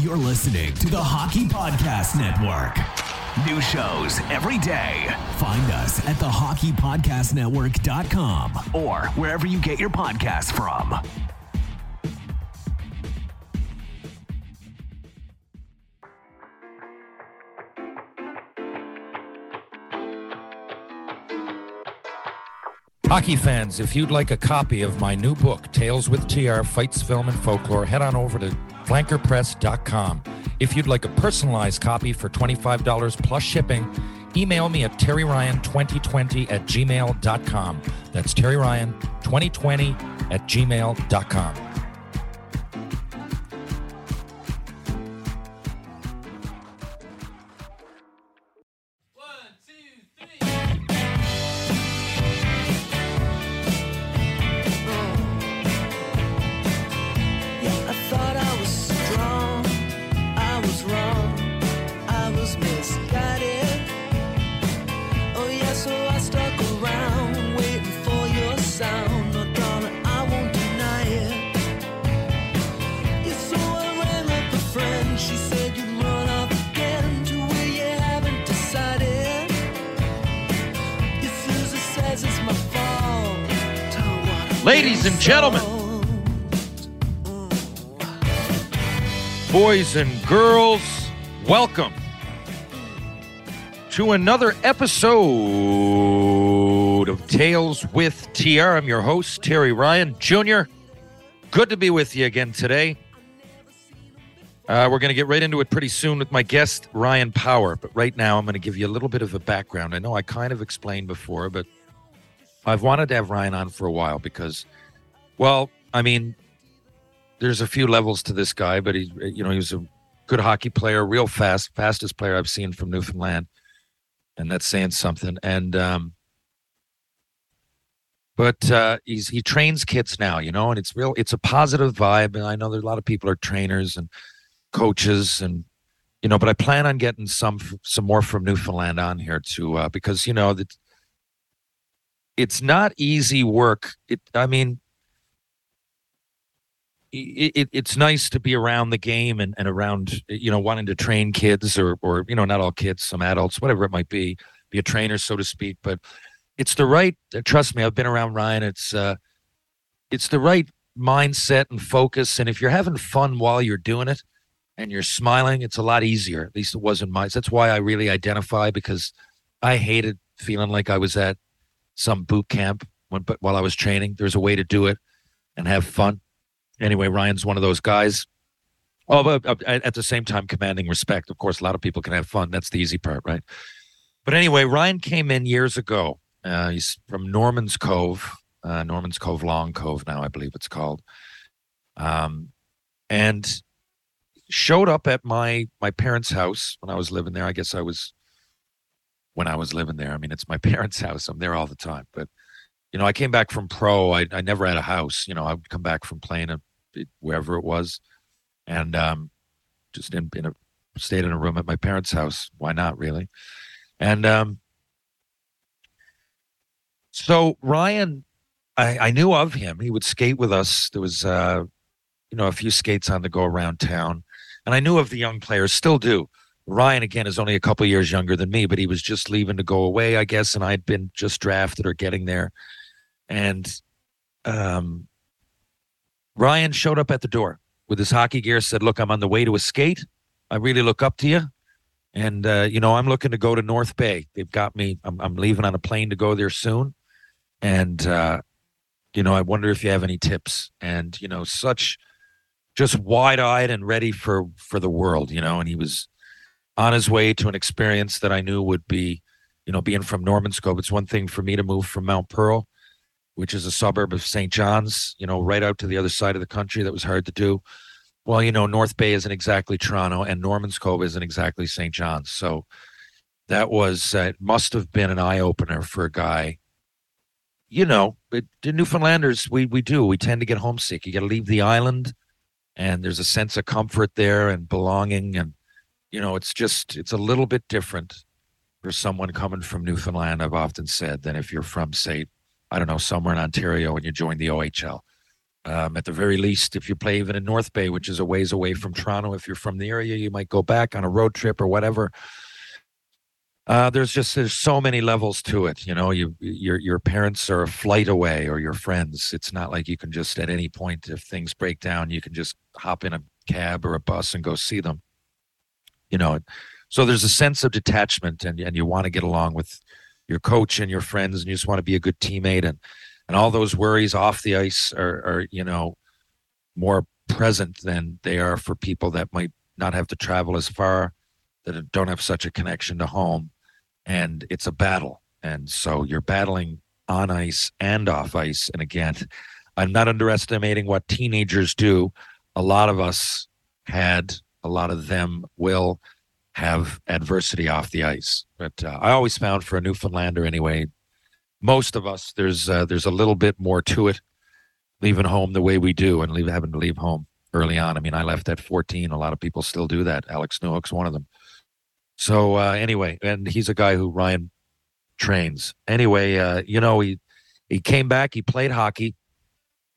You're listening to the Hockey Podcast Network. New shows every day. Find us at thehockeypodcastnetwork.com or wherever you get your podcasts from. Hockey fans, if you'd like a copy of my new book, Tales with TR Fights, Film, and Folklore, head on over to flankerpress.com. If you'd like a personalized copy for $25 plus shipping, email me at terryryan2020 at gmail.com. That's terryryan2020 at gmail.com. Boys and girls, welcome to another episode of Tales with TR. I'm your host, Terry Ryan Jr. Good to be with you again today. Uh, we're going to get right into it pretty soon with my guest, Ryan Power. But right now, I'm going to give you a little bit of a background. I know I kind of explained before, but I've wanted to have Ryan on for a while because, well, I mean, there's a few levels to this guy, but he, you know, he was a good hockey player, real fast, fastest player I've seen from Newfoundland, and that's saying something. And um, but uh, he's he trains kids now, you know, and it's real. It's a positive vibe, and I know there's a lot of people are trainers and coaches, and you know, but I plan on getting some some more from Newfoundland on here too, uh, because you know that it's not easy work. It, I mean, it, it, it's nice to be around the game and, and around you know wanting to train kids or or you know not all kids some adults whatever it might be be a trainer so to speak but it's the right trust me i've been around ryan it's uh it's the right mindset and focus and if you're having fun while you're doing it and you're smiling it's a lot easier at least it wasn't mine that's why i really identify because i hated feeling like i was at some boot camp when but while i was training there's a way to do it and have fun anyway, Ryan's one of those guys. Oh, but uh, at the same time, commanding respect. Of course, a lot of people can have fun. That's the easy part, right? But anyway, Ryan came in years ago. Uh, he's from Norman's Cove, uh, Norman's Cove, Long Cove now, I believe it's called. Um, and showed up at my my parents' house when I was living there. I guess I was when I was living there. I mean, it's my parents' house. I'm there all the time, but you know, I came back from pro. I, I never had a house. You know, I would come back from playing a, wherever it was, and um, just in, in a stayed in a room at my parents' house. Why not, really? And um, so Ryan, I, I knew of him. He would skate with us. There was, uh, you know, a few skates on the go around town, and I knew of the young players. Still do. Ryan again is only a couple years younger than me, but he was just leaving to go away, I guess, and I'd been just drafted or getting there. And um, Ryan showed up at the door with his hockey gear, said, Look, I'm on the way to a skate. I really look up to you. And, uh, you know, I'm looking to go to North Bay. They've got me, I'm, I'm leaving on a plane to go there soon. And, uh, you know, I wonder if you have any tips. And, you know, such just wide eyed and ready for, for the world, you know, and he was on his way to an experience that I knew would be, you know, being from Norman's Cove. It's one thing for me to move from Mount Pearl which is a suburb of St. John's, you know, right out to the other side of the country. That was hard to do. Well, you know, North Bay isn't exactly Toronto, and Norman's Cove isn't exactly St. John's. So that was, uh, it must have been an eye opener for a guy. You know, it, the Newfoundlanders, we, we do. We tend to get homesick. You got to leave the island, and there's a sense of comfort there and belonging. And, you know, it's just, it's a little bit different for someone coming from Newfoundland, I've often said, than if you're from, say, I don't know, somewhere in Ontario and you join the OHL. Um, at the very least, if you play even in North Bay, which is a ways away from Toronto, if you're from the area, you might go back on a road trip or whatever. Uh, there's just there's so many levels to it. You know, you your your parents are a flight away or your friends. It's not like you can just at any point if things break down, you can just hop in a cab or a bus and go see them. You know, so there's a sense of detachment and and you want to get along with your coach and your friends and you just want to be a good teammate and and all those worries off the ice are, are you know more present than they are for people that might not have to travel as far that don't have such a connection to home and it's a battle. And so you're battling on ice and off ice and again i'm not underestimating what teenagers do. A lot of us had a lot of them will have adversity off the ice but uh, i always found for a newfoundlander anyway most of us there's uh, there's a little bit more to it leaving home the way we do and leave, having to leave home early on. I mean, I left at 14. A lot of people still do that. Alex Newhook's one of them. So uh, anyway, and he's a guy who Ryan trains. Anyway, uh, you know, he he came back. He played hockey.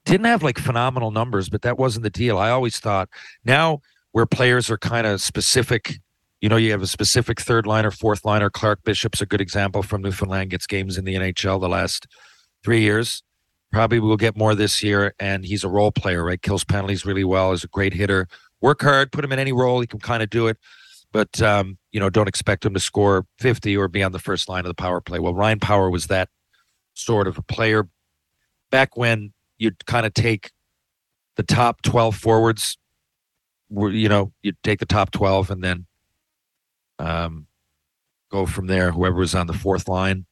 Didn't have like phenomenal numbers, but that wasn't the deal. I always thought now where players are kind of specific you know, you have a specific third liner, fourth liner. Clark Bishop's a good example from Newfoundland, gets games in the NHL the last three years. Probably we'll get more this year, and he's a role player, right? Kills penalties really well, is a great hitter. Work hard, put him in any role, he can kind of do it. But, um, you know, don't expect him to score 50 or be on the first line of the power play. Well, Ryan Power was that sort of a player back when you'd kind of take the top 12 forwards, you know, you'd take the top 12 and then um, go from there. Whoever was on the fourth line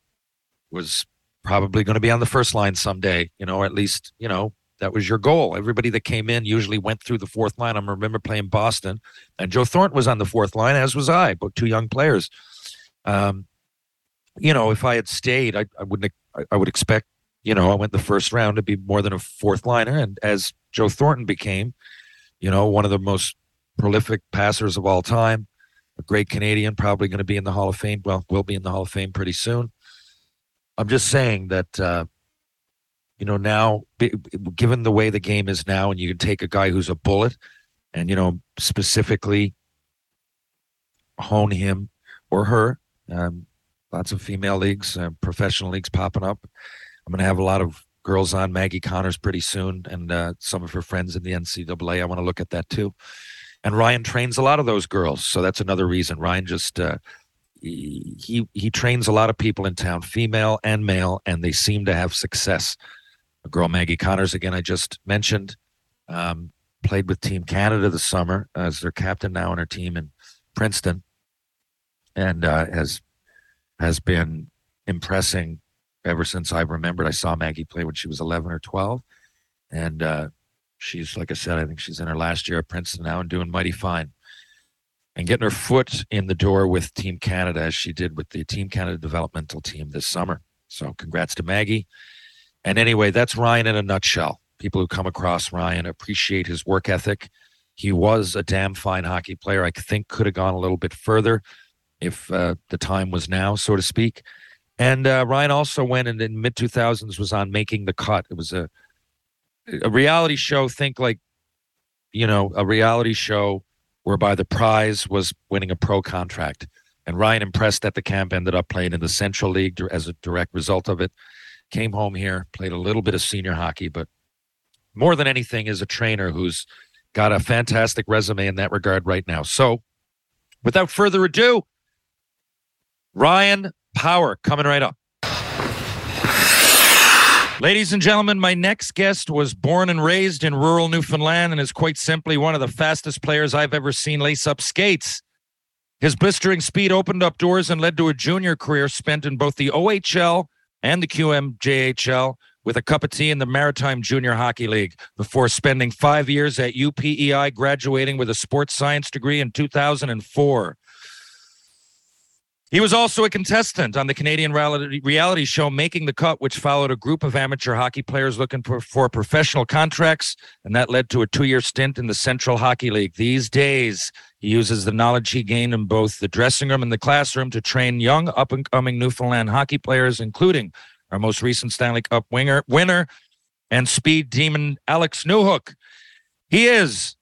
was probably going to be on the first line someday, you know, at least, you know, that was your goal. Everybody that came in usually went through the fourth line. I remember playing Boston, and Joe Thornton was on the fourth line, as was I, both two young players. Um, you know, if I had stayed, I, I wouldn't. I, I would expect, you know, I went the first round to be more than a fourth liner, and as Joe Thornton became, you know, one of the most prolific passers of all time, a great Canadian, probably going to be in the Hall of Fame. Well, will be in the Hall of Fame pretty soon. I'm just saying that, uh, you know, now, given the way the game is now, and you can take a guy who's a bullet and, you know, specifically hone him or her. Um, lots of female leagues, uh, professional leagues popping up. I'm going to have a lot of girls on Maggie Connors pretty soon, and uh, some of her friends in the NCAA. I want to look at that too and Ryan trains a lot of those girls. So that's another reason. Ryan just uh, he he trains a lot of people in town, female and male, and they seem to have success. A girl Maggie Connors again, I just mentioned, um, played with Team Canada this summer as their captain now on her team in Princeton, and uh, has has been impressing ever since I remembered. I saw Maggie play when she was 11 or 12, and uh, she's like I said, I think she's in her last year at Princeton now and doing mighty fine. And getting her foot in the door with Team Canada as she did with the Team Canada developmental team this summer. So congrats to Maggie. And anyway, that's Ryan in a nutshell. People who come across Ryan appreciate his work ethic. He was a damn fine hockey player. I think could have gone a little bit further if uh, the time was now, so to speak. And uh, Ryan also went and in mid 2000s was on Making the Cut. It was a a reality show think like you know a reality show whereby the prize was winning a pro contract. And ryan impressed that the camp ended up playing in the central league as a direct result of it. Came home here played a little bit of senior hockey but more than anything is a trainer who's got a fantastic resume in that regard right now. So without further ado ryan power coming right up Ladies and gentlemen, my next guest was born and raised in rural Newfoundland and is quite simply one of the fastest players I've ever seen lace up skates. His blistering speed opened up doors and led to a junior career spent in both the OHL and the QMJHL with a cup of tea in the Maritime Junior Hockey League before spending five years at UPEI, graduating with a sports science degree in 2004. He was also a contestant on the Canadian reality show Making the Cut, which followed a group of amateur hockey players looking for, for professional contracts, and that led to a two year stint in the Central Hockey League. These days, he uses the knowledge he gained in both the dressing room and the classroom to train young up and coming Newfoundland hockey players, including our most recent Stanley Cup winner, winner and speed demon Alex Newhook. He is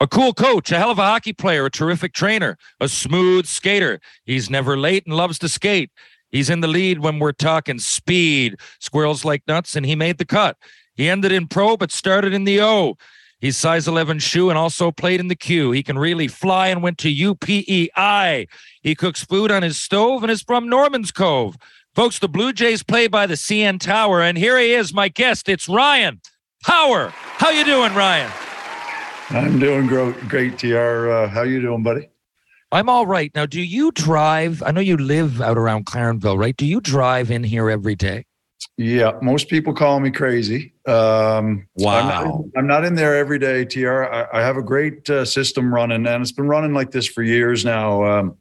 a cool coach, a hell of a hockey player, a terrific trainer, a smooth skater. He's never late and loves to skate. He's in the lead when we're talking speed, squirrels like nuts, and he made the cut. He ended in pro, but started in the O. He's size 11 shoe and also played in the Q. He can really fly and went to UPEI. He cooks food on his stove and is from Norman's Cove. Folks, the Blue Jays play by the CN Tower, and here he is, my guest. It's Ryan Power. How you doing, Ryan? I'm doing great, great TR. Uh, how you doing, buddy? I'm all right. Now, do you drive? I know you live out around Clarenville, right? Do you drive in here every day? Yeah, most people call me crazy. Um, Wow. I'm not, I'm not in there every day, TR. I, I have a great uh, system running, and it's been running like this for years now. Um,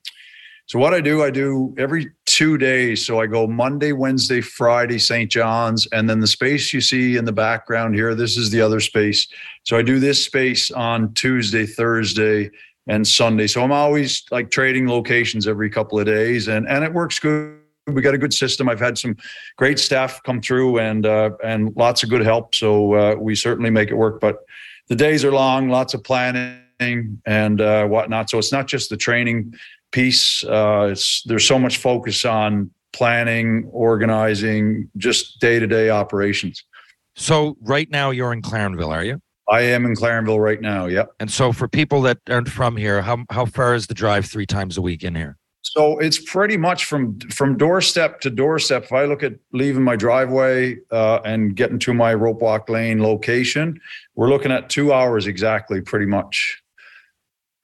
so what I do, I do every two days. So I go Monday, Wednesday, Friday, St. John's, and then the space you see in the background here, this is the other space. So I do this space on Tuesday, Thursday, and Sunday. So I'm always like trading locations every couple of days, and and it works good. We got a good system. I've had some great staff come through, and uh, and lots of good help. So uh, we certainly make it work. But the days are long, lots of planning and uh, whatnot. So it's not just the training piece. Uh, it's there's so much focus on planning, organizing, just day to day operations. So, right now you're in Clarenville, are you? I am in Clarenville right now. Yep. And so, for people that aren't from here, how how far is the drive three times a week in here? So it's pretty much from from doorstep to doorstep. If I look at leaving my driveway uh, and getting to my Ropewalk Lane location, we're looking at two hours exactly, pretty much.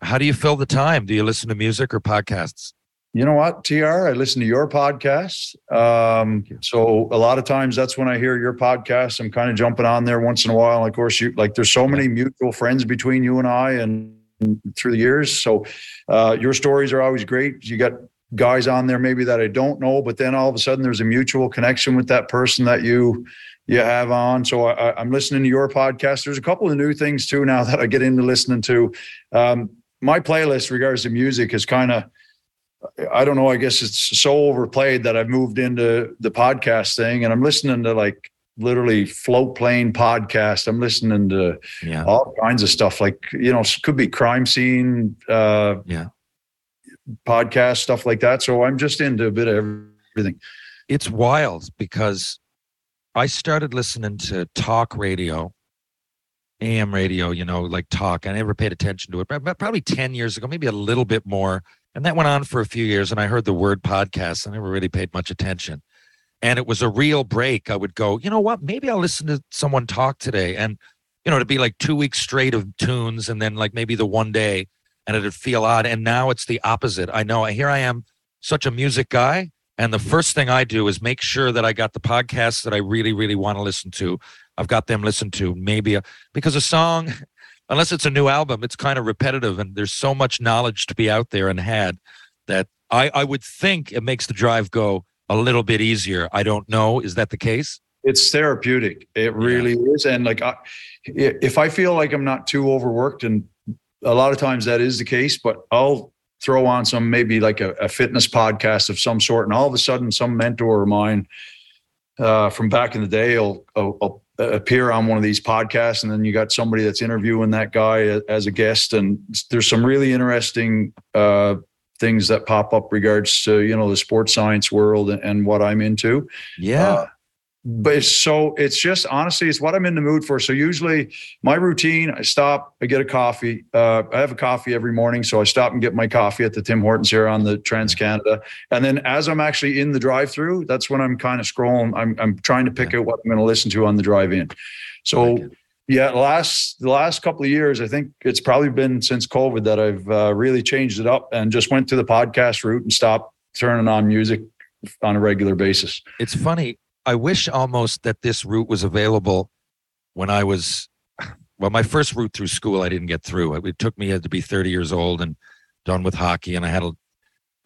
How do you fill the time? Do you listen to music or podcasts? You know what, TR? I listen to your podcast. Um, so a lot of times that's when I hear your podcast. I'm kind of jumping on there once in a while. And of course, you like there's so many mutual friends between you and I and through the years. So uh, your stories are always great. You got guys on there maybe that I don't know, but then all of a sudden there's a mutual connection with that person that you you have on. So I, I'm listening to your podcast. There's a couple of new things too now that I get into listening to. Um, my playlist regards to music is kind of I don't know. I guess it's so overplayed that I've moved into the podcast thing, and I'm listening to like literally float plane podcast. I'm listening to Yeah. all kinds of stuff, like you know, could be crime scene, uh, Yeah. podcast stuff like that. So I'm just into a bit of everything. It's wild because I started listening to talk radio, AM radio, you know, like talk. I never paid attention to it, but probably 10 years ago, maybe a little bit more. And that went on for a few years. And I heard the word podcast. I never really paid much attention. And it was a real break. I would go, you know what? Maybe I'll listen to someone talk today. And, you know, to be like two weeks straight of tunes and then like maybe the one day and it'd feel odd. And now it's the opposite. I know here I am, such a music guy. And the first thing I do is make sure that I got the podcasts that I really, really want to listen to. I've got them listened to. Maybe a, because a song, unless it's a new album, it's kind of repetitive and there's so much knowledge to be out there and had that I, I would think it makes the drive go a little bit easier. I don't know. Is that the case? It's therapeutic. It really is. And like, I, if I feel like I'm not too overworked, and a lot of times that is the case, but I'll throw on some maybe like a, a fitness podcast of some sort, and all of a sudden, some mentor of mine uh, from back in the day will, will, will appear on one of these podcasts, and then you got somebody that's interviewing that guy as a guest, and there's some really interesting uh, things that pop up regards to you know the sports science world and, and what I'm into. Yeah. Uh, but it's so it's just honestly it's what i'm in the mood for. So usually my routine i stop i get a coffee uh, i have a coffee every morning. So i stop and get my coffee at the tim hortons here on the trans canada. And then as i'm actually in the drive through that's when i'm kind of scrolling. I'm, I'm trying to pick out what i'm going to listen to on the drive in so yeah the last the last couple of years i think it's probably been since covid that i've uh, really changed it up and just went to the podcast route and stopped turning on music on a regular basis. It's funny. I wish almost that this route was available when I was, well, my first route through school, I didn't get through. It took me to be 30 years old and done with hockey, and I had a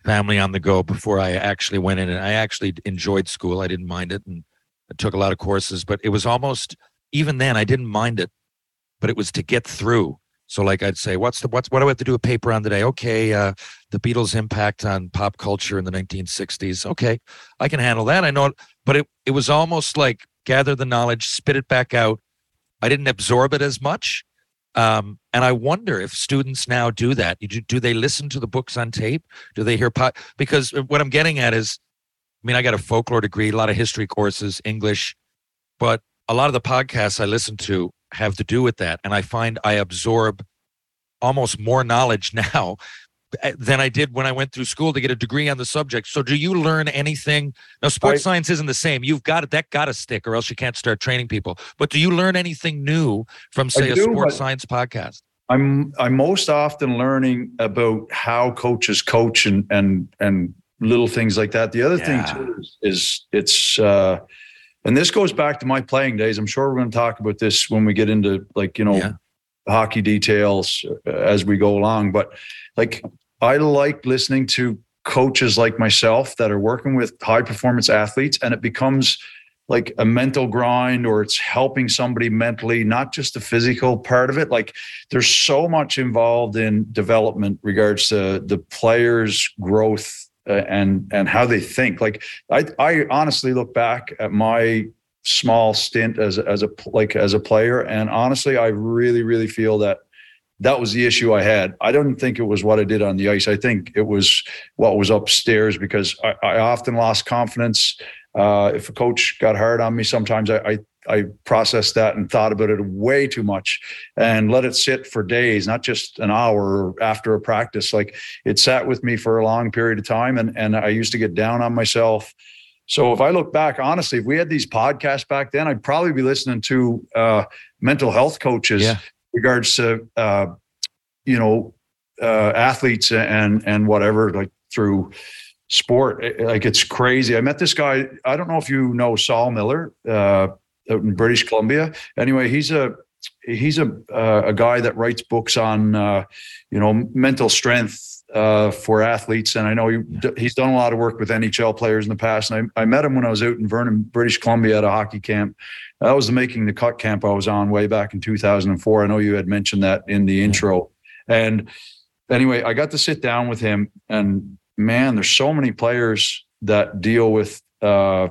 family on the go before I actually went in. And I actually enjoyed school. I didn't mind it, and I took a lot of courses. But it was almost even then I didn't mind it, but it was to get through. So like I'd say, what's the what's what do I have to do a paper on today? Okay, uh, the Beatles' impact on pop culture in the 1960s. Okay, I can handle that. I know, but it it was almost like gather the knowledge, spit it back out. I didn't absorb it as much. Um, and I wonder if students now do that. Do, do they listen to the books on tape? Do they hear pot? Because what I'm getting at is, I mean, I got a folklore degree, a lot of history courses, English, but a lot of the podcasts I listen to have to do with that. And I find I absorb almost more knowledge now than I did when I went through school to get a degree on the subject. So do you learn anything? Now sports I- science isn't the same. You've got it that got to stick or else you can't start training people. But do you learn anything new from say a sports science podcast? I'm I'm most often learning about how coaches coach and and and little things like that. The other Yeah. thing too is, is it's uh and this goes back to my playing days. I'm sure we're going to talk about this when we get into like, you know, Yeah. hockey details uh, as we go along, but like I like listening to coaches like myself that are working with high performance athletes and it becomes like a mental grind or it's helping somebody mentally not just the physical part of it. Like there's so much involved in development regards to the players growth uh, and and how they think. Like i i honestly look back at my small stint as as a like as a player and honestly i really really feel that that was the issue I had. I don't think it was what I did on the ice. I think it was what was upstairs because I, I often lost confidence. Uh, if a coach got hard on me, sometimes I, I I processed that and thought about it way too much and let it sit for days, not just an hour after a practice. Like it sat with me for a long period of time, and and I used to get down on myself. So if I look back, honestly, if we had these podcasts back then, I'd probably be listening to uh, mental health coaches Yeah. Regards to uh, you know uh, athletes and and whatever like through sport. Eh, Like it's crazy. I met this guy. I don't know if you know Saul Miller uh, out in British Columbia. Anyway, he's a he's a uh, a guy that writes books on uh, you know mental strength uh, for athletes, and I know he, he's done a lot of work with NHL players in the past. And I, I met him when I was out in Vernon, British Columbia, at a hockey camp. That was the making the cut camp I was on way back in 2004. I know you had mentioned that in the intro, and anyway, I got to sit down with him, and man, there's so many players that deal with uh,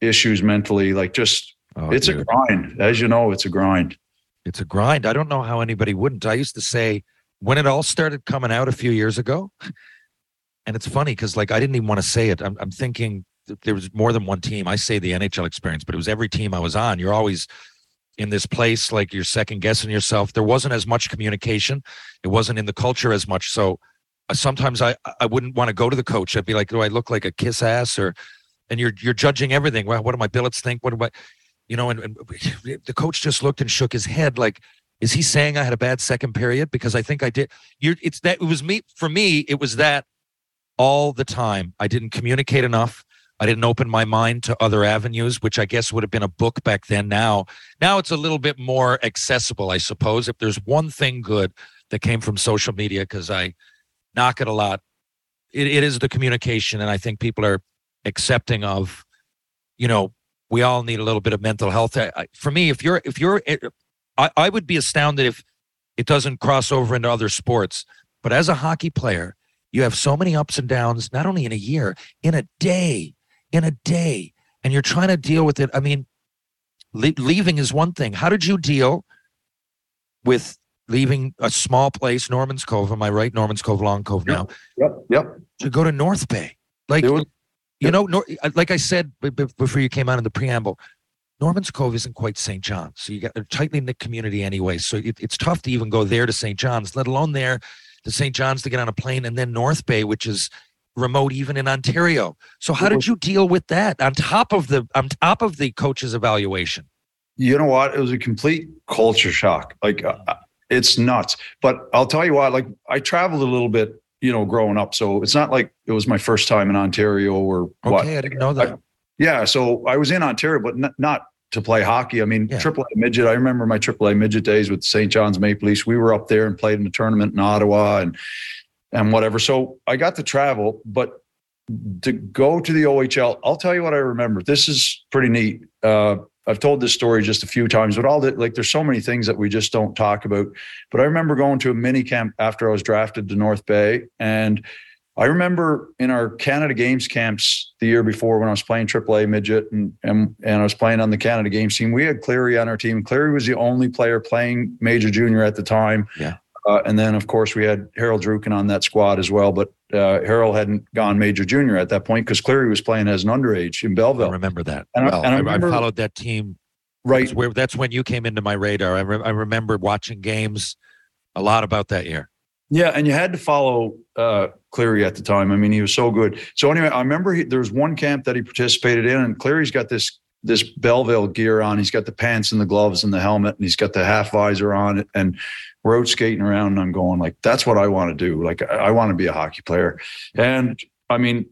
issues mentally. Like, just Oh, it's a grind, as you know, it's a grind. it's a grind. I don't know how anybody wouldn't. I used to say when it all started coming out a few years ago, and it's funny because like I didn't even want to say it. I'm, I'm thinking there was more than one team. I say the NHL experience, but it was every team I was on. You're always in this place like you're second guessing yourself. There wasn't as much communication. It wasn't in the culture as much. So uh, sometimes I I wouldn't want to go to the coach. I'd be like, do I look like a kiss ass or? And you're you're judging everything. Well, what do my billets think? What do I? you know, and, and the coach just looked and shook his head like, is he saying I had a bad second period? Because I think I did. You're, it's that it was me for me. It was that all the time. I didn't communicate enough. I didn't open my mind to other avenues, which I guess would have been a book back then. Now, now it's a little bit more accessible, I suppose. If there's one thing good that came from social media, because I knock it a lot, it, it is the communication, and I think people are accepting of, you know, we all need a little bit of mental health. I, I- for me, if you're if you're, eh, I, I would be astounded if it doesn't cross over into other sports. But as a hockey player, you have so many ups and downs, not only in a year, in a day, in a day, and you're trying to deal with it. I mean, le- leaving is one thing. How did you deal with leaving a small place, Norman's Cove? Am I right? Norman's Cove, Long Cove now, Yep. Yep. to go to North Bay? Like, was- you know, Nor- uh, like I said before you came out in the preamble, Norman's Cove isn't quite St. John's. So you got a tightly knit community anyway. So it, it's tough to even go there to St. John's, let alone there to St. John's to get on a plane and then North Bay, which is remote even in Ontario. So how did you deal with that on top of the on top of the coach's evaluation? you know what? It was a complete culture shock. Like uh, it's nuts. But I'll tell you what. Like I traveled a little bit, you know, growing up. So it's not like it was my first time in Ontario or Okay, what. I didn't know that. Yeah. So I was in Ontario, but not, not to play hockey. I mean, Yeah. AAA midget. I remember my AAA midget days with St. John's Maple Leafs. We were up there and played in a tournament in Ottawa and and whatever. So I got to travel, but to go to the OHL, I'll tell you what I remember. This is pretty neat. Uh, I've told this story just a few times, but all the like, there's so many things that we just don't talk about. But I remember going to a mini camp after I was drafted to North Bay, and I remember in our Canada Games camps the year before when I was playing AAA midget and, and and I was playing on the Canada Games team. We had Cleary on our team. Cleary was the only player playing major junior at the time. Yeah. Uh, and then of course we had Harold Druken on that squad as well. But uh, Harold hadn't gone major junior at that point because Cleary was playing as an underage in Belleville. I remember that. And I- and I I, I followed that team. Right. That's where that's when you came into my radar. I, re- I remember watching games a lot about that year. Yeah, and you had to follow uh, Cleary at the time. I mean, he was so good. So anyway, I remember he, there was one camp that he participated in, and Cleary's got this this Belleville gear on. He's got the pants and the gloves and the helmet, and he's got the half visor on. And we're out skating around, and I'm going like, that's what I want to do. Like, I, I want to be a hockey player. And I mean,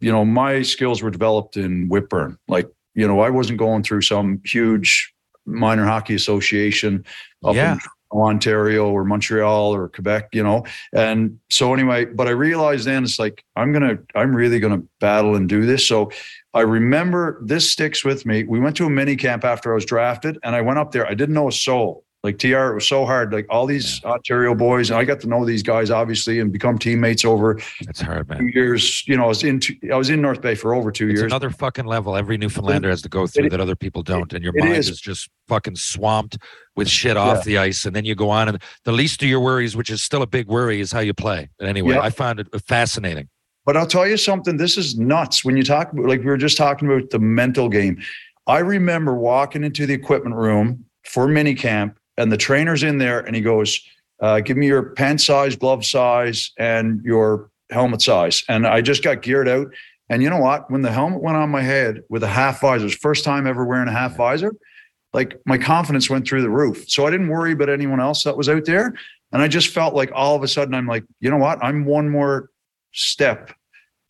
you know, my skills were developed in Whitbourne. Like, you know, I wasn't going through some huge minor hockey association up Yeah. in Ontario or Montreal or Quebec, you know. And so anyway, but I realized then it's like I'm gonna, I'm really gonna battle and do this. So I remember this sticks with me. We went to a mini camp after I was drafted, and I went up there. I didn't know a soul. Like TR, it was so hard. Like all these Ontario boys, and I got to know these guys obviously and become teammates over That's hard, two years. You know, I was in, two, I was in North Bay for over two It's years. another fucking level every Newfoundlander has to go through It- that other people don't, and your mind is. is. just fucking swamped with shit off the ice, and then you go on, and the least of your worries, which is still a big worry, is how you play. But anyway, Yeah. I found it fascinating. But I'll tell you something. This is nuts. When you talk about, like we were just talking about the mental game. I remember walking into the equipment room for mini camp, and the trainer's in there, and he goes, uh, "Give me your pant size, glove size, and your helmet size." And I just got geared out. And you know what? When the helmet went on my head with a half visor, first time ever wearing a half visor. Like my confidence went through the roof. So I didn't worry about anyone else that was out there. And I just felt like all of a sudden I'm like, you know what? I'm one more step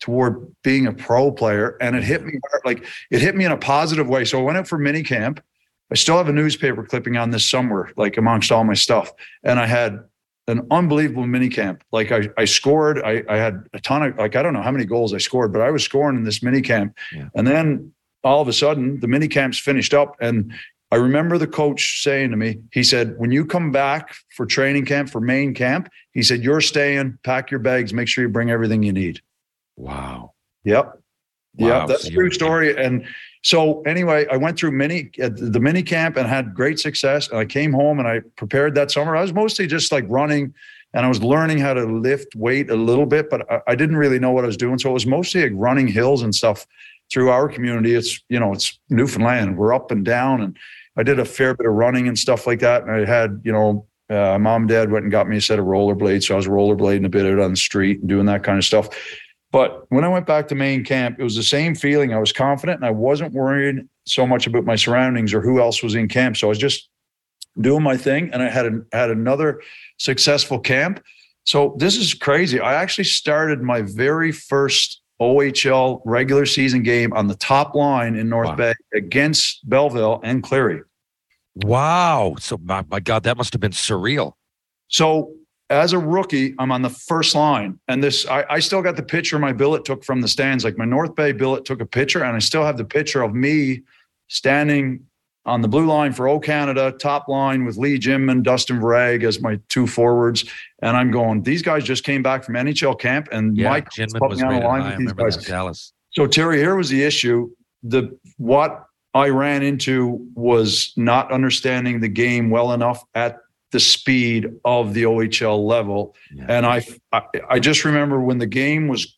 toward being a pro player. And it hit me like it hit me in a positive way. So I went out for mini camp. I still have a newspaper clipping on this somewhere, like amongst all my stuff. And I had an unbelievable mini camp. Like I, I scored, I, I had a ton of, like, I don't know how many goals I scored, but I was scoring in this mini camp. Yeah. And then all of a sudden the mini camps finished up and I remember the coach saying to me, he said, when you come back for training camp, for main camp, he said, you're staying, pack your bags, make sure you bring everything you need. Wow. Yep. Wow, Yep. That's so a true story. And so anyway, I went through mini uh, the mini camp and had great success. And I came home and I prepared that summer. I was mostly just like running and I was learning how to lift weight a little bit, but I, I didn't really know what I was doing. So it was mostly like running hills and stuff through our community. It's, you know, it's Newfoundland. We're up and down. And I did a fair bit of running and stuff like that. And I had, you know, uh, mom and dad went and got me a set of rollerblades. So I was rollerblading a bit out on the street and doing that kind of stuff. But when I went back to main camp, it was the same feeling. I was confident and I wasn't worried so much about my surroundings or who else was in camp. So I was just doing my thing and I had a, had another successful camp. So this is crazy. I actually started my very first OHL regular season game on the top line in North Wow. Bay against Belleville and Cleary. Wow. So my, my God, that must have been surreal. So as a rookie, I'm on the first line, and this I, I still got the picture my billet took from the stands. Like my North Bay billet took a picture, and I still have the picture of me standing on the blue line for O Canada, top line with Lee Jim and Dustin Varag as my two forwards. And I'm going, these guys just came back from NHL camp, and Yeah, Mike Jinman was on the line with these guys. Dallas. So Terry, here was the issue. The what I ran into was not understanding the game well enough at the speed of the OHL level. Yeah. And I, I I just remember when the game was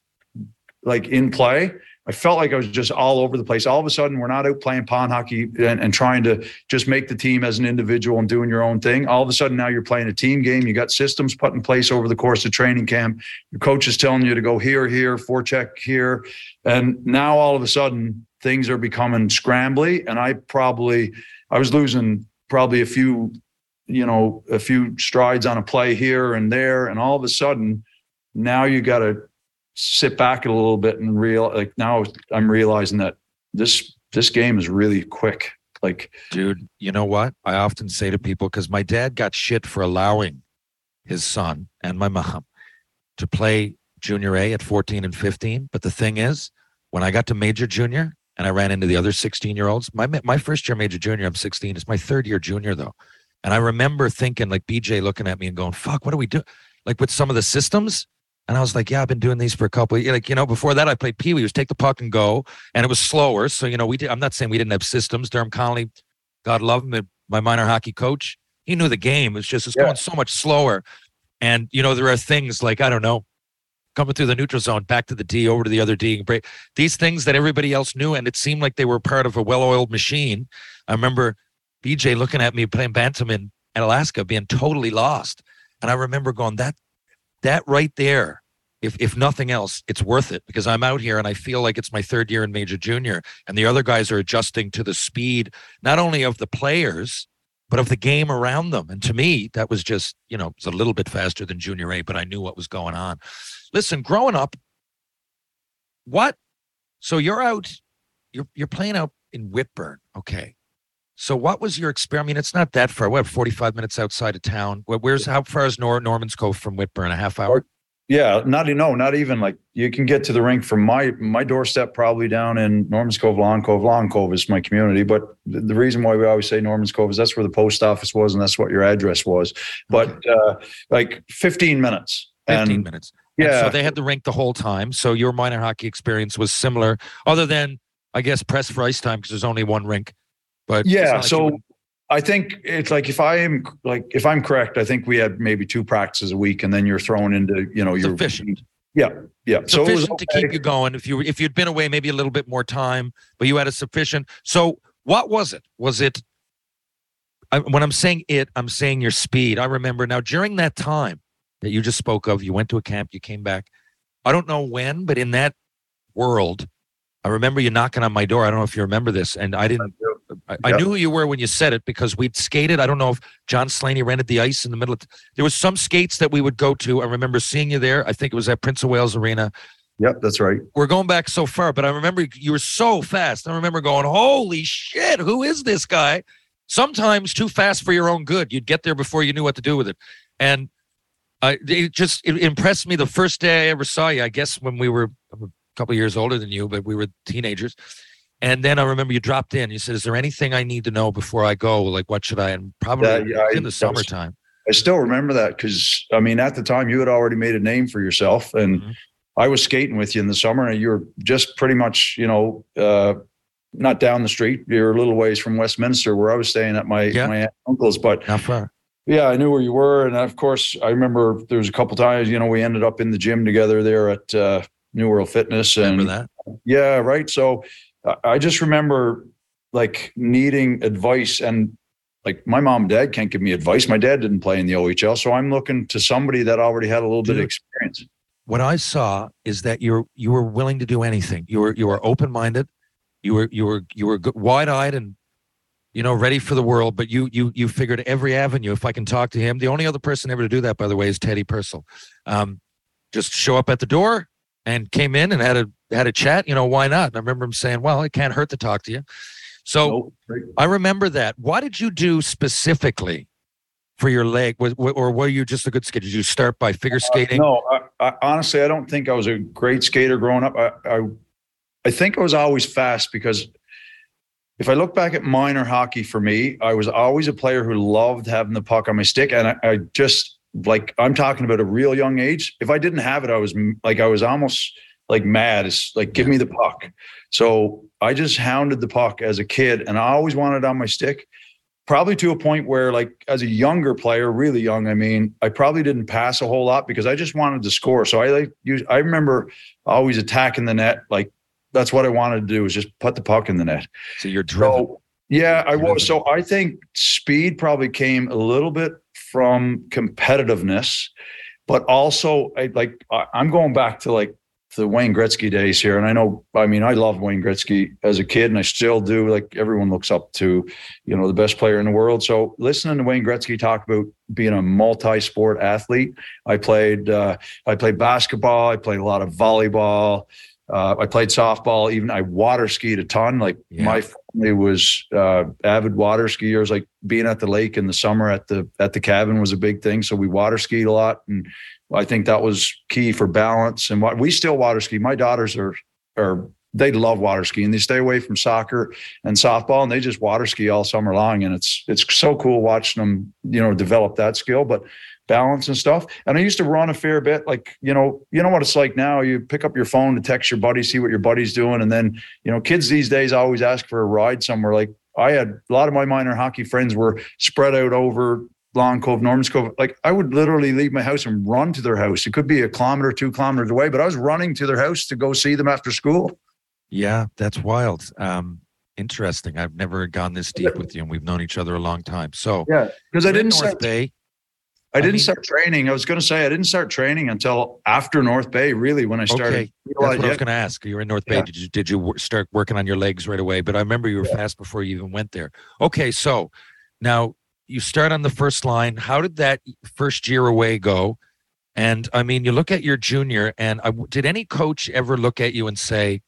like in play, I felt like I was just all over the place. All of a sudden, we're not out playing pond hockey and, and trying to just make the team as an individual and doing your own thing. All of a sudden, now you're playing a team game. You got systems put in place over the course of training camp. Your coach is telling you to go here, here, forecheck here. And now all of a sudden, things are becoming scrambly. And I probably, I was losing probably a few, you know, a few strides on a play here and there. And all of a sudden, now you got to sit back a little bit and real like now I'm realizing that this this game is really quick. Like Dude, you know what? I often say to people because my dad got shit for allowing his son and my mom to play junior A at 14 and 15. But the thing is, when I got to major junior and I ran into the other 16 year olds, my my first year major junior, I'm 16. It's my third year junior though. And I remember thinking like BJ looking at me and going, fuck, what do we do? Like with some of the systems, And I was like, yeah, I've been doing these for a couple of like, you know, before that I played Pee Wee, was take the puck and go. And it was slower. So, you know, we did I'm not saying we didn't have systems. Derm Connolly, God love him, my minor hockey coach, he knew the game. It's just it's Yeah. going so much slower. And you know, there are things like, I don't know, coming through the neutral zone, back to the D, over to the other D, and break these things that everybody else knew, and it seemed like they were part of a well-oiled machine. I remember BJ looking at me playing bantam in Alaska, being totally lost, and I remember going, "That, that right there, if if nothing else, it's worth it because I'm out here and I feel like it's my third year in major junior, and the other guys are adjusting to the speed not only of the players." But of the game around them. And to me, that was just, you know, it's a little bit faster than junior A, but I knew what was going on. Listen, growing up, what? So you're out, you're you're playing out in Whitbourne. Okay. So what was your experience? I mean, it's not that far. What, 45 minutes outside of town? Where- Where's how far is Nor- Norman's Cove from Whitbourne? A half hour? Yeah, not no, not even like you can get to the rink from my my doorstep, probably down in Norman's Cove, Long Cove. Long Cove is my community, but the, the reason why we always say Norman's Cove is that's where the post office was and that's what your address was. But uh, like 15 minutes. 15 and minutes. And yeah, so they had the rink the whole time. So your minor hockey experience was similar, other than I guess press for ice time because there's only one rink. But yeah. like So would- I think it's like if I am like if I'm correct, I think we had maybe two practices a week, and then you're thrown into you know your sufficient. Yeah, yeah. So it was sufficient to keep you going. If you if you'd been away maybe a little bit more time, but you had a sufficient. So what was it? Was it? I, when I'm saying it, I'm saying your speed. I remember now during that time that you just spoke of, you went to a camp, you came back. I don't know when, but in that world, I remember you knocking on my door. I don't know if you remember this, and I didn't. I, I Yep. knew who you were when you said it because we'd skated. I don't know if John Slaney rented the ice in the middle of. There was some skates that we would go to. I remember seeing you there. I think it was at Prince of Wales Arena Yep, that's right. we're going back so far, but I remember you were so fast. I remember going, "Holy shit, who is this guy?" Sometimes too fast for your own good. You'd get there before you knew what to do with it, and I it just it impressed me the first day I ever saw you. I guess when we were a couple years older than you, but we were teenagers. And then I remember you dropped in. You said, "Is there anything I need to know before I go? Like, what should I?" And probably That- yeah, in the was- summertime. I still remember that because I mean, at the time you had already made a name for yourself, and Mhm. I was skating with you in the summer, and you were just pretty much, you know, uh, not down the street. You're a little ways from Westminster, where I was staying at my Yeah. my aunt and uncle's. But How far? yeah, I knew where you were, and of course, I remember there was a couple times, you know, we ended up in the gym together there at uh, New World Fitness, and Remember that? yeah, right. So I- just remember like needing advice and like my mom and dad can't give me advice. My dad didn't play in the OHL. So I'm looking to somebody that already had a little bit of experience. what I saw is that you're you were willing to do anything. You were you were open minded. You were you were you were wide eyed and you know ready for the world. But you you you figured every avenue. If I can talk to him, the only other person ever to do that, by the way, is Teddy Purcell. Um, just show up at the door and came in and had a had a chat. You know why not? And I remember him saying, "Well, it can't hurt to talk to you." So No, right. I remember that. What did you do specifically for your leg, was, or were you just a good skater? Did you start by figure uh, skating? No, I, I, honestly, I don't think I was a great skater growing up. I, I, I think I was always fast because if I look back at minor hockey for me, I was always a player who loved having the puck on my stick. And I, I just like, I'm talking about a real young age. If I didn't have it, I was like, I was almost like mad. It's like, give me the puck. So I just hounded the puck as a kid and I always wanted it on my stick probably to a point where like as a younger player really young i mean i probably didn't pass a whole lot because i just wanted to score so i like use i remember always attacking the net like that's what i wanted to do was just put the puck in the net So you're driven. so yeah i was so i think speed probably came a little bit from competitiveness but also I, like i'm going back to like the Wayne Gretzky days here. And I know, I mean, I love Wayne Gretzky as a kid and I still do. Like everyone looks up to, you know, the best player in the world. So listening to Wayne Gretzky talk about being a multi-sport athlete, I played, uh, I played basketball. I played a lot of volleyball. Uh, I played softball. Even I water skied a ton. Like Yeah. my family was uh, avid water skiers. Like being at the lake in the summer at the at the cabin was a big thing. So we water skied a lot, and I think that was key for balance. And what we still water ski. My daughters are are they love water skiing. They stay away from soccer and softball, and they just water ski all summer long. And it's it's so cool watching them, you know, develop that skill. But balance and stuff. And I used to run a fair bit. Like, you know, you know what it's like now. You pick up your phone to text your buddy, see what your buddy's doing. And then, you know, kids these days always ask for a ride somewhere. Like I had a lot of my minor hockey friends were spread out over Long Cove, Norman's Cove. Like I would literally leave my house and run to their house. It could be a kilometer, two kilometers away, but I was running to their house to go see them after school. Yeah, that's wild. Um, interesting. I've never gone this deep with you, and we've known each other a long time. So Yeah. Because I didn't North start, Bay. I didn't mean- start training. I was going to say I didn't start training until after North Bay, really, when I started. Okay, That's what I was going to ask. You were in North Bay. Yeah. Did you did you start working on your legs right away? But I remember you were fast before you even went there. Okay, so now you start on the first line. How did that first year away go? And I mean, you look at your junior, and I, did any coach ever look at you and say,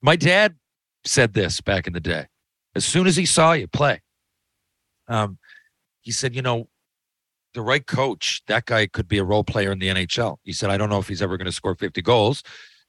"My dad said this back in the day"? As soon as he saw you play, um, he said, "You know, the right coach, that guy could be a role player in the NHL." He said, "I don't know if he's ever going to score 50 goals."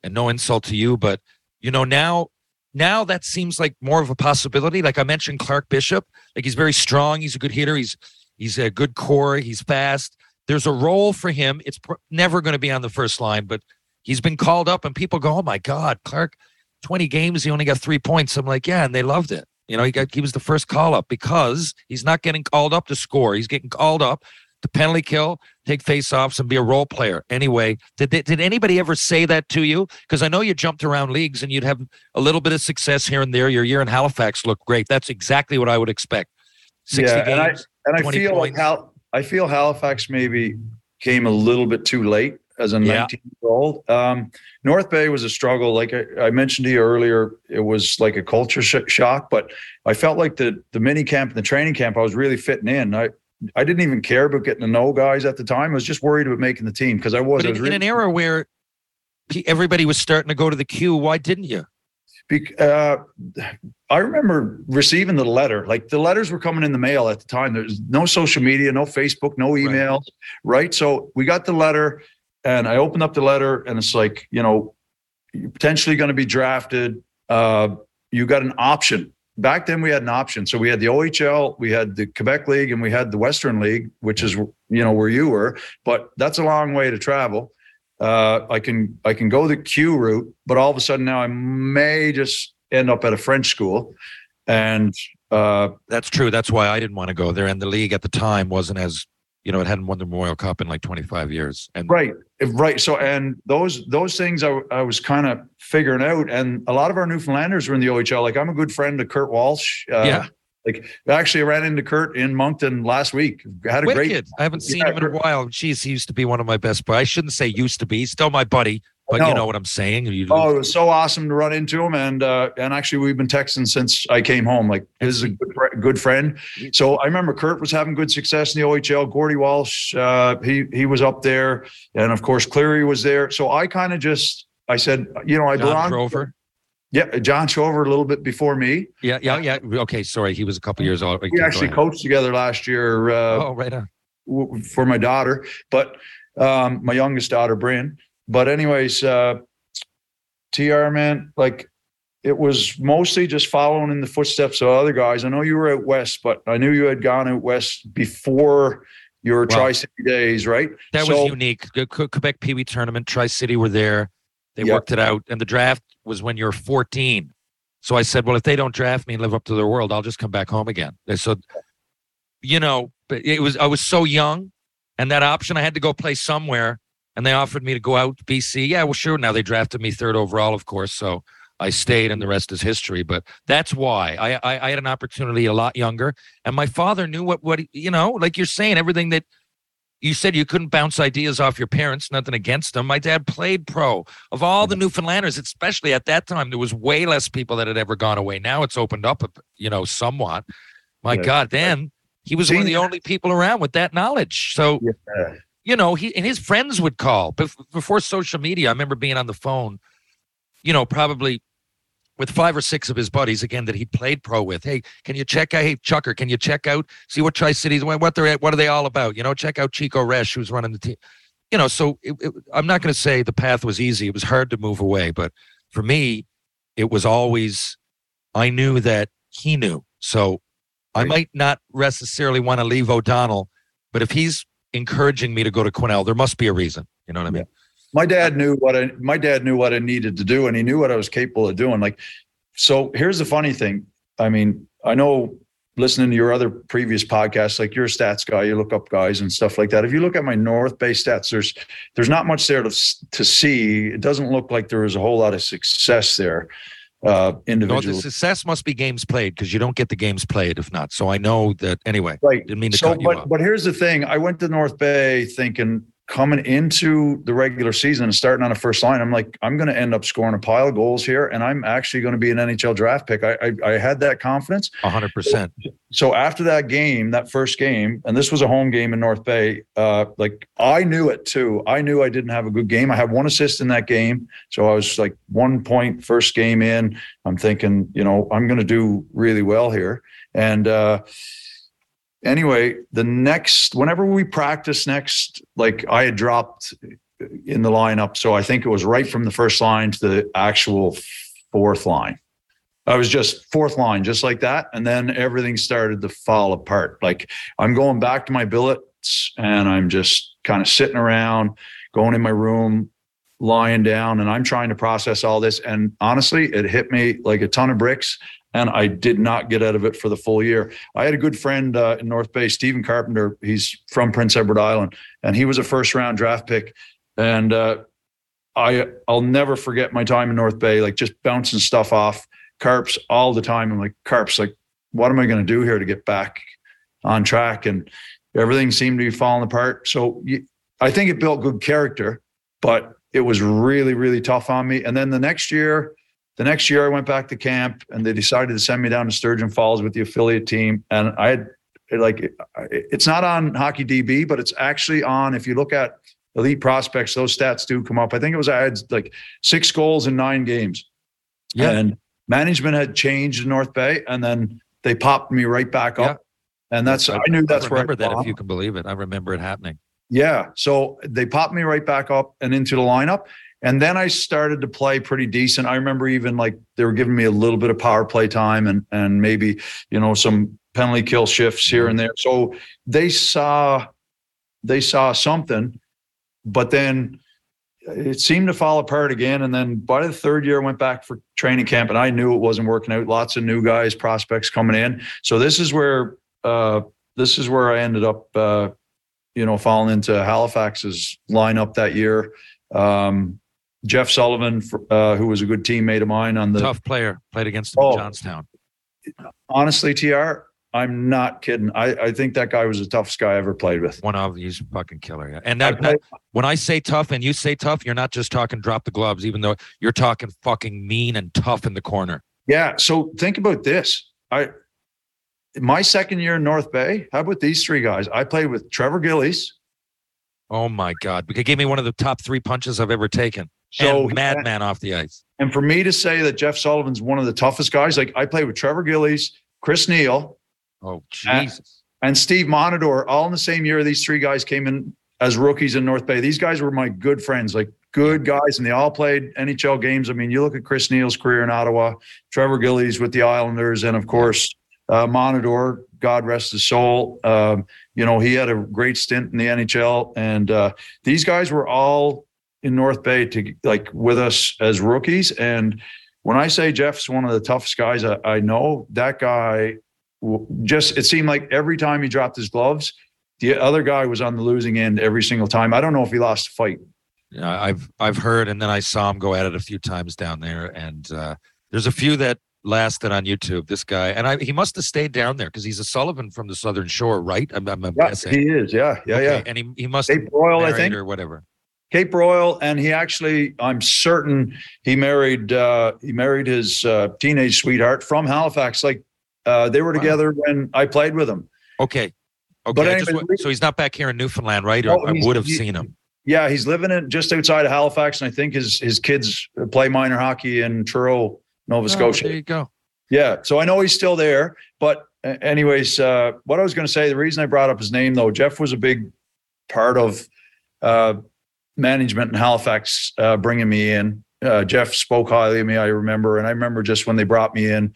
and no insult to you, but you know now now that seems like more of a possibility. Like I mentioned, Clark Bishop, like he's very strong. He's a good hitter. He's he's a good core. He's fast. There's a role for him. It's pr- never going to be on the first line, but he's been called up, and people go, "Oh my God, Clark, 20 games, he only got three points." I'm like, yeah, and they loved it. You know, he got he was the first call up because he's not getting called up to score. He's getting called up to penalty kill, take face-offs, and be a role player. Anyway, did they, did anybody ever say that to you? Because I know you jumped around leagues and you'd have a little bit of success here and there. Your year in Halifax looked great. That's exactly what I would expect. 60 Yeah, and I- and I feel points. like Hal, I feel Halifax maybe came a little bit too late as a Yeah. 19 year old. Um, North Bay was a struggle. Like I, I mentioned to you earlier, it was like a culture sh- shock. But I felt like the the mini camp and the training camp, I was really fitting in. I I didn't even care about getting to know guys at the time. I was just worried about making the team because I was. but I in, was in an era where everybody was starting to go to the queue, why didn't you? Bec- uh, I remember receiving the letter. Like the letters were coming in the mail at the time. There's no social media, no Facebook, no emails, right? So we got the letter, and I opened up the letter, and it's like, you know, you're potentially going to be drafted. Uh, you got an option. Back then, we had an option. So we had the OHL, we had the Quebec League, and we had the Western League, which is you know where you were. But that's a long way to travel uh, I can I can go the Q route, but all of a sudden now I may just end up at a French school, and uh, That's true. That's why I didn't want to go there. And the league at the time wasn't as, you know, it hadn't won the Memorial Cup in like 25 years. And right, right. So and those those things I, I was kind of figuring out, and a lot of our Newfoundlanders were in the OHL. Like I'm a good friend of Kurt Walsh. Uh, Yeah. Like actually, I ran into Kurt in Moncton last week. Had a Wicked. great. I haven't seen Yeah, him in a while. Jeez, he used to be one of my best. But I shouldn't say used to be. He's still my buddy. But you know. what I'm saying. You, Oh, it was so awesome to run into him, and uh, and actually we've been texting since I came home. Like is a good, good friend. So I remember Kurt was having good success in the OHL. Gordy Walsh, uh, he he was up there, and of course Cleary was there. So I kind of just I said, you know, I belong. John belong. Drover. Yeah, John Drover a little bit before me. Yeah, yeah, yeah. Okay, sorry. He was a couple years old. We actually coached together last year. Uh, Oh, right on. for my daughter, but um, my youngest daughter, Bryn. But anyways, uh, TR man, like it was mostly just following in the footsteps of other guys. I know you were out west, but I knew you had gone out west before your Wow. Tri City days, right? That So- was unique. Quebec Pee Wee tournament, Tri City were there. They Yeah. worked it out, and the draft was when you're 14. So I said, well, if they don't draft me and live up to their world, I'll just come back home again. And So, you know, but it was I was so young, and that option I had to go play somewhere, and they offered me to go out to BC. Yeah, well, sure. Now they drafted me third overall, of course. So I stayed, and the rest is history. But that's why I I, I had an opportunity a lot younger, and my father knew what what you know, like you're saying, everything that you said you couldn't bounce ideas off your parents, nothing against them. My dad played pro. Of all the mm-hmm. Newfoundlanders, especially at that time, there was way less people that had ever gone away. Now it's opened up, you know, somewhat. My Yeah. God, then he was one of the only people around with that knowledge. So, Yeah. You know, he and his friends would call before social media. I remember being on the phone, you know, probably with five or six of his buddies again that he played pro with. Hey, can you check out? Hey, Chucker, can you check out? See what Tri Cities, what they're at, what are they all about? You know, check out Chico Resch, who's running the team. You know, so it, it, I'm not going to say the path was easy. It was hard to move away, but for me, it was always. I knew that he knew, so I might not necessarily want to leave O'Donnell, but if he's encouraging me to go to Quesnel. There must be a reason. You know what I mean? my dad knew what I my dad knew what I needed to do and he knew what I was capable of doing. Like, so here's the funny thing. I mean, I know listening to your other previous podcasts, like you're a stats guy, you look up guys and stuff like that. If you look at my North Bay stats, there's there's not much there to to see. It doesn't look like there was a whole lot of success there. Uh, No, the success must be games played because you don't get the games played if not. So I know that anyway. Right. Didn't mean to So, cut you but off. but here's the thing: I went to North Bay thinking coming into the regular season and starting on a first line, I'm like, I'm going to end up scoring a pile of goals here, and I'm actually going to be an NHL draft pick. I, I I had that confidence. hundred percent. So after that game, that first game, and this was a home game in North Bay, uh, like I knew it too. I knew I didn't have a good game. I had one assist in that game, so I was like one point first game in. I'm thinking, you know, I'm going to do really well here. And uh, anyway, the next, whenever we practice next, like I had dropped in the lineup, so I think it was right from the first line to the actual fourth line. I was just fourth line, just like that. And then everything started to fall apart. Like I'm going back to my billets and I'm just kind of sitting around, going in my room, lying down, and I'm trying to process all this. And honestly, it hit me like a ton of bricks. And I did not get out of it for the full year. I had a good friend uh, in North Bay, Stephen Carpenter. He's from Prince Edward Island, and he was a first round draft pick. And uh, I I'll never forget my time in North Bay, like just bouncing stuff off Carps all the time. I'm like, Carps, like, what am I going to do here to get back on track? And everything seemed to be falling apart. So you, I think it built good character, but it was really, really tough on me. And then the next year, the next year I went back to camp and they decided to send me down to Sturgeon Falls with the affiliate team. And I had like, it's not on Hockey DB, but it's actually on, if you look at elite prospects, those stats do come up. I think it was, I had like six goals in nine games. Yeah. And management had changed in North Bay and then they popped me right back up. Yeah. And that's, I, knew that's I where I remember that if you can believe it. I remember it happening. Yeah. So they popped me right back up and into the lineup. And then I started to play pretty decent. I remember even like they were giving me a little bit of power play time and and maybe, you know, some penalty kill shifts here and there. So they saw they saw something, but then it seemed to fall apart again. And then by the third year, I went back for training camp and I knew it wasn't working out. Lots of new guys, prospects coming in. So this is where uh this is where I ended up uh you know, falling into Halifax's lineup that year. Um, Jeff Sullivan, uh, who was a good teammate of mine on the. Tough player. Played against him Oh. in Johnstown. Honestly, Tr, I'm not kidding. I, I think that guy was the toughest guy I ever played with. One of these fucking killer. Yeah. And I that, played- that- when I say tough and you say tough, you're not just talking drop the gloves, even though you're talking fucking mean and tough in the corner. yeah. So think about this. I my second year in North Bay. How about these three guys? I played with Trevor Gillies. Oh my God. Because gave me one of the top three punches I've ever taken. So and madman off the ice. And for me to say that Jeff Sullivan's one of the toughest guys, like I played with Trevor Gillies, Chris Neil, Oh Jesus. and Steve Montador, all in the same year. These three guys came in as rookies in North Bay. These guys were my good friends, like good guys, and they all played NHL games. I mean, you look at Chris Neil's career in Ottawa, Trevor Gillies with the Islanders, and of course, uh, Montador, God rest his soul. Um, you know, he had a great stint in the NHL, and uh, these guys were all in North Bay to like with us as rookies. And when I say Jeff's one of the toughest guys I, I know, that guy just it seemed like every time he dropped his gloves, the other guy was on the losing end every single time. I don't know if he lost a fight. Yeah, I've I've heard, and then I saw him go at it a few times down there, and uh, there's a few that lasted on YouTube. This guy, and I, he must have stayed down there because he's a Sullivan from the Southern Shore, right? I'm, I'm, Yeah, guessing. he is. Yeah, yeah, Okay, yeah. And he, he must have Cape Broyle, I think. or whatever. Cape Broyle, and he actually, I'm certain he married uh, he married his uh, teenage sweetheart from Halifax. Like uh, they were Wow. together when I played with him. Okay. Okay. But just anyway, wa- we- so he's not back here in Newfoundland, right? Or No, I would have seen him. Yeah, he's living in just outside of Halifax, and I think his his kids play minor hockey in Truro, Nova Oh, Scotia. there you go. Yeah, so I know he's still there. But uh, anyways, uh, what I was going to say, the reason I brought up his name though, Jeff was a big part of uh, management in Halifax uh, bringing me in. Uh, Jeff spoke highly of me, I remember, and I remember just when they brought me in,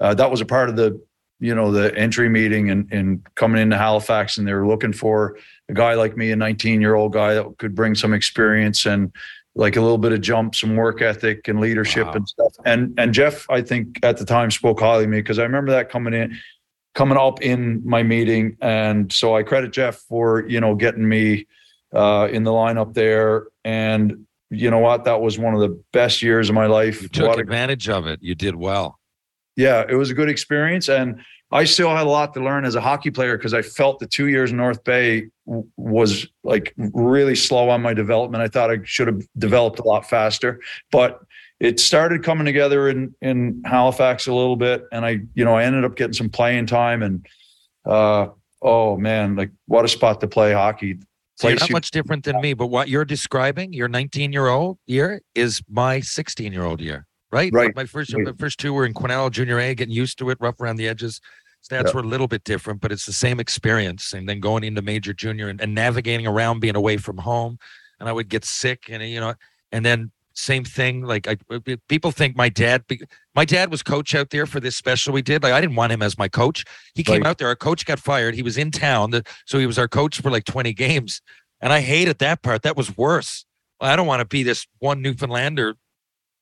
uh, that was a part of the you know, the entry meeting and, and coming into Halifax and they were looking for a guy like me, a 19 year old guy that could bring some experience and like a little bit of jump, some work ethic and leadership Wow. and stuff. And, and Jeff, I think at the time spoke highly of me because I remember that coming in, coming up in my meeting. And so I credit Jeff for, you know, getting me uh, in the lineup there. And you know what? That was one of the best years of my life. You took advantage of it. You did well. yeah, it was a good experience. And I still had a lot to learn as a hockey player because I felt the two years in North Bay w- was like really slow on my development. I thought I should have developed a lot faster, but it started coming together in in Halifax a little bit, and I, you know, I ended up getting some playing time, and uh, oh man, like what a spot to play hockey. So you're not you- much different than me, but what you're describing, your 19 year old year, is my 16 year old year, right? Right. My first, Right. my first two were in Quesnel Junior A, getting used to it, rough around the edges. Stats Yeah. were a little bit different, but it's the same experience. And then going into major junior and, and navigating around being away from home. And I would get sick and, you know, and then same thing. Like I, uh, people think my dad, my dad was coach out there for this special we did. Like I didn't want him as my coach. He came Right. out there. Our coach got fired. He was in town. So he was our coach for like 20 games. And I hated that part. That was worse. I don't want to be this one Newfoundlander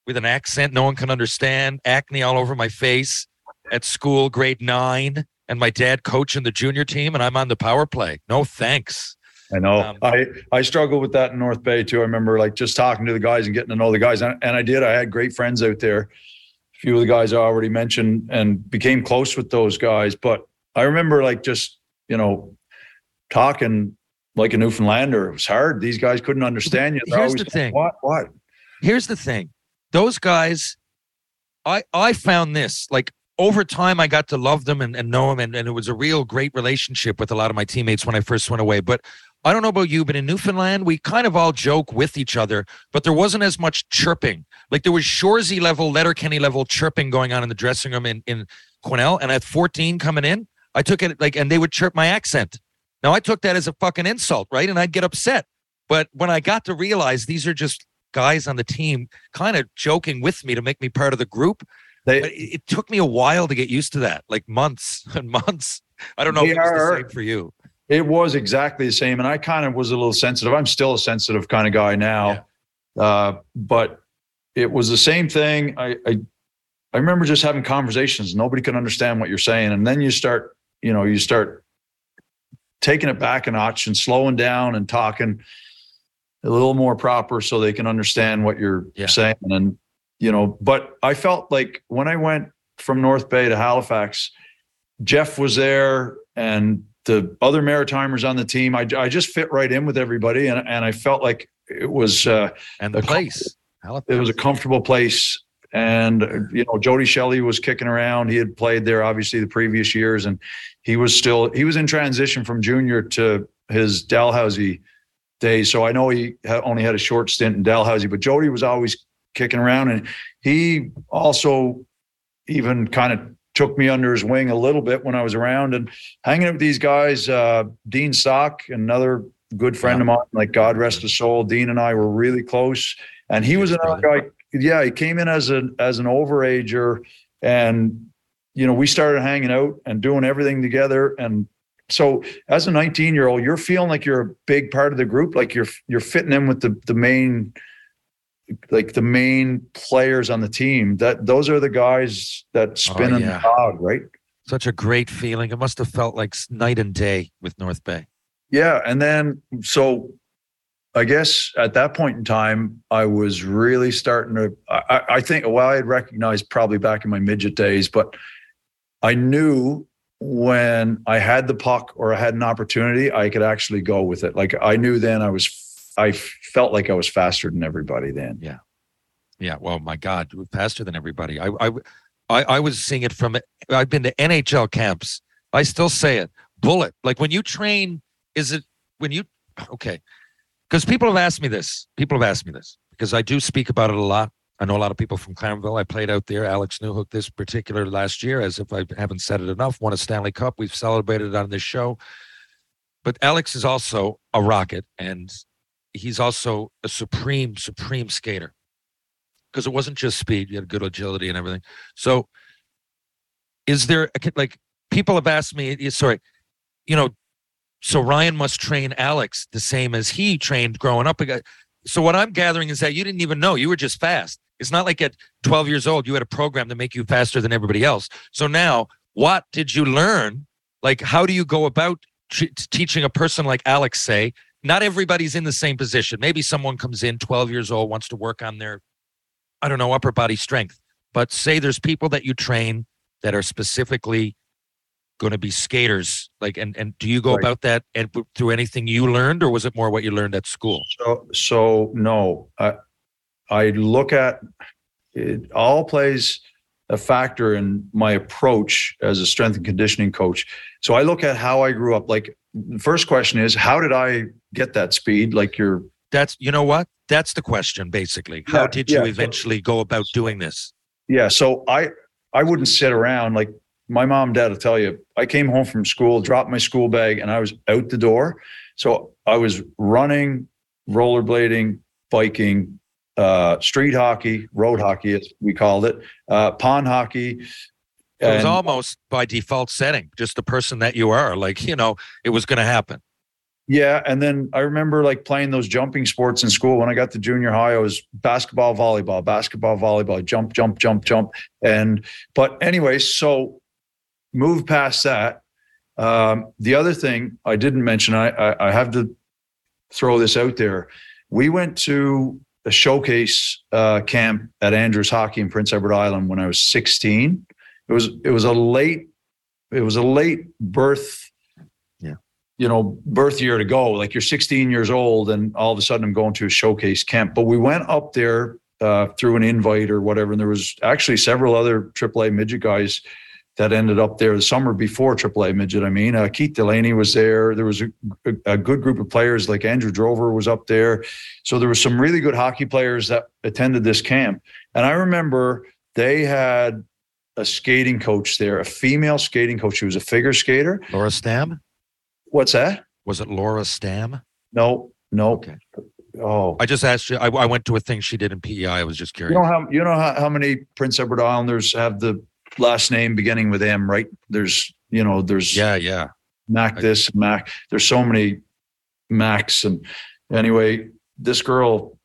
with an accent no one can understand, acne all over my face at school, grade nine, and my dad coaching the junior team, and I'm on the power play. No thanks. I know. Um, I I struggled with that in North Bay too. I remember like just talking to the guys and getting to know the guys, and, and I did. I had great friends out there. A few of the guys I already mentioned, and became close with those guys. But I remember like just you know talking like a Newfoundlander. It was hard. These guys couldn't understand you. They're Here's the thing. What? What? Here's the thing. Those guys, I I found this like over time I got to love them and, and know them and, and it was a real great relationship with a lot of my teammates when I first went away. But I don't know about you, but in Newfoundland, we kind of all joke with each other, but there wasn't as much chirping. Like there was Shoresy level, Letterkenny level chirping going on in the dressing room in, in Quesnel. And at 14 coming in, I took it like, and they would chirp my accent. Now I took that as a fucking insult, right? And I'd get upset. But when I got to realize these are just guys on the team kind of joking with me to make me part of the group, They it, it took me a while to get used to that, like months and months. I don't know if it was the same for you. It was exactly the same. And I kind of was a little sensitive. I'm still a sensitive kind of guy now. Uh, but it was the same thing. I, I I remember just having conversations. Nobody could understand what you're saying. And then you start, you know, you start taking it back a notch and slowing down and talking a little more proper so they can understand what you're Yeah. saying. And, you know, but I felt like when I went from North Bay to Halifax, Jeff was there and the other Maritimers on the team. I, I just fit right in with everybody. And, and I felt like it was, uh, And the a place. it was a comfortable place. And, you know, Jody Shelley was kicking around. He had played there obviously the previous years and he was still, he was in transition from junior to his Dalhousie days. So I know he only had a short stint in Dalhousie, but Jody was always kicking around and he also even kind of took me under his wing a little bit when I was around and hanging out with these guys, uh, Dean Sock, another good friend of mine, like God rest his soul. Dean and I were really close. And he was another guy. Yeah, he came in as an as an overager, and you know we started hanging out and doing everything together. And so, as a 19 year old, you're feeling like you're a big part of the group, like you're you're fitting in with the the main, like the main players on the team. That those are the guys that oh, spin in yeah. the cog, right? Such a great feeling. It must have felt like night and day with North Bay. Yeah, and then so I guess at that point in time, I was really starting to. I, I think well, I had recognized probably back in my midget days, but I knew when I had the puck or I had an opportunity, I could actually go with it. Like I knew then I was. I felt like I was faster than everybody then. Yeah. Yeah. Well, my God, faster than everybody. I, I, I, I was seeing it from. I've been to NHL camps. I still say it. Bullet. Like when you train, is it when you? Okay, because people have asked me this. People have asked me this because I do speak about it a lot. I know a lot of people from Clarenville. I played out there. Alex Newhook this particular last year, as if I haven't said it enough, won a Stanley Cup. We've celebrated on this show. But Alex is also a rocket, and he's also a supreme, supreme skater because it wasn't just speed; you had good agility and everything. So, is there like people have asked me, sorry, you know, so Ryan must train Alex the same as he trained growing up. So what I'm gathering is that you didn't even know you were just fast. It's not like at 12 years old you had a program to make you faster than everybody else. So now, what did you learn? Like, how do you go about t- teaching a person like Alex? Say, not everybody's in the same position. Maybe someone comes in 12 years old, wants to work on their, I don't know, upper body strength. But say there's people that you train that are specifically going to be skaters like and and do you go Right. about that and through anything you learned or was it more what you learned at school So, so no, I, I look at it all plays a factor in my approach as a strength and conditioning coach. So I look at how I grew up. Like first question is, how did I get that speed? Like you're, that's you know what that's the question basically how Yeah, did you yeah. eventually go about doing this yeah. So I, I wouldn't sit around like my mom and dad will tell you, I came home from school, dropped my school bag and I was out the door. So I was running, rollerblading, biking, uh, street hockey, road hockey, as we called it, uh, pond hockey. It was and- almost by default setting just the person that you are like you know it was going to happen Yeah, and then I remember like playing those jumping sports in school. When I got to junior high, I was basketball, volleyball, basketball, volleyball, jump, jump, jump, jump. And but anyway, so move past that. Um, the other thing I didn't mention, I, I I have to throw this out there. We went to a showcase uh, camp at Andrews Hockey in Prince Edward Island when I was 16. It was it was a late it was a late birth yeah you know, birth year to go. Like you're 16 years old, and all of a sudden I'm going to a showcase camp. But we went up there uh, through an invite or whatever, and there was actually several other AAA midget guys that ended up there the summer before AAA midget. I mean, uh, Keith Delaney was there. There was a, a good group of players like Andrew Drover was up there. So there was some really good hockey players that attended this camp. And I remember they had a skating coach there, a female skating coach. She was a figure skater. laura stamm What's that? was it laura stamm No, no. Okay. Oh, i just asked you I, I went to a thing she did in pei i was just curious. you know how you know how, how many Prince Edward Islanders have the last name beginning with M, right? There's you know there's yeah yeah Mac this Mac. There's so many Macs and anyway, this girl.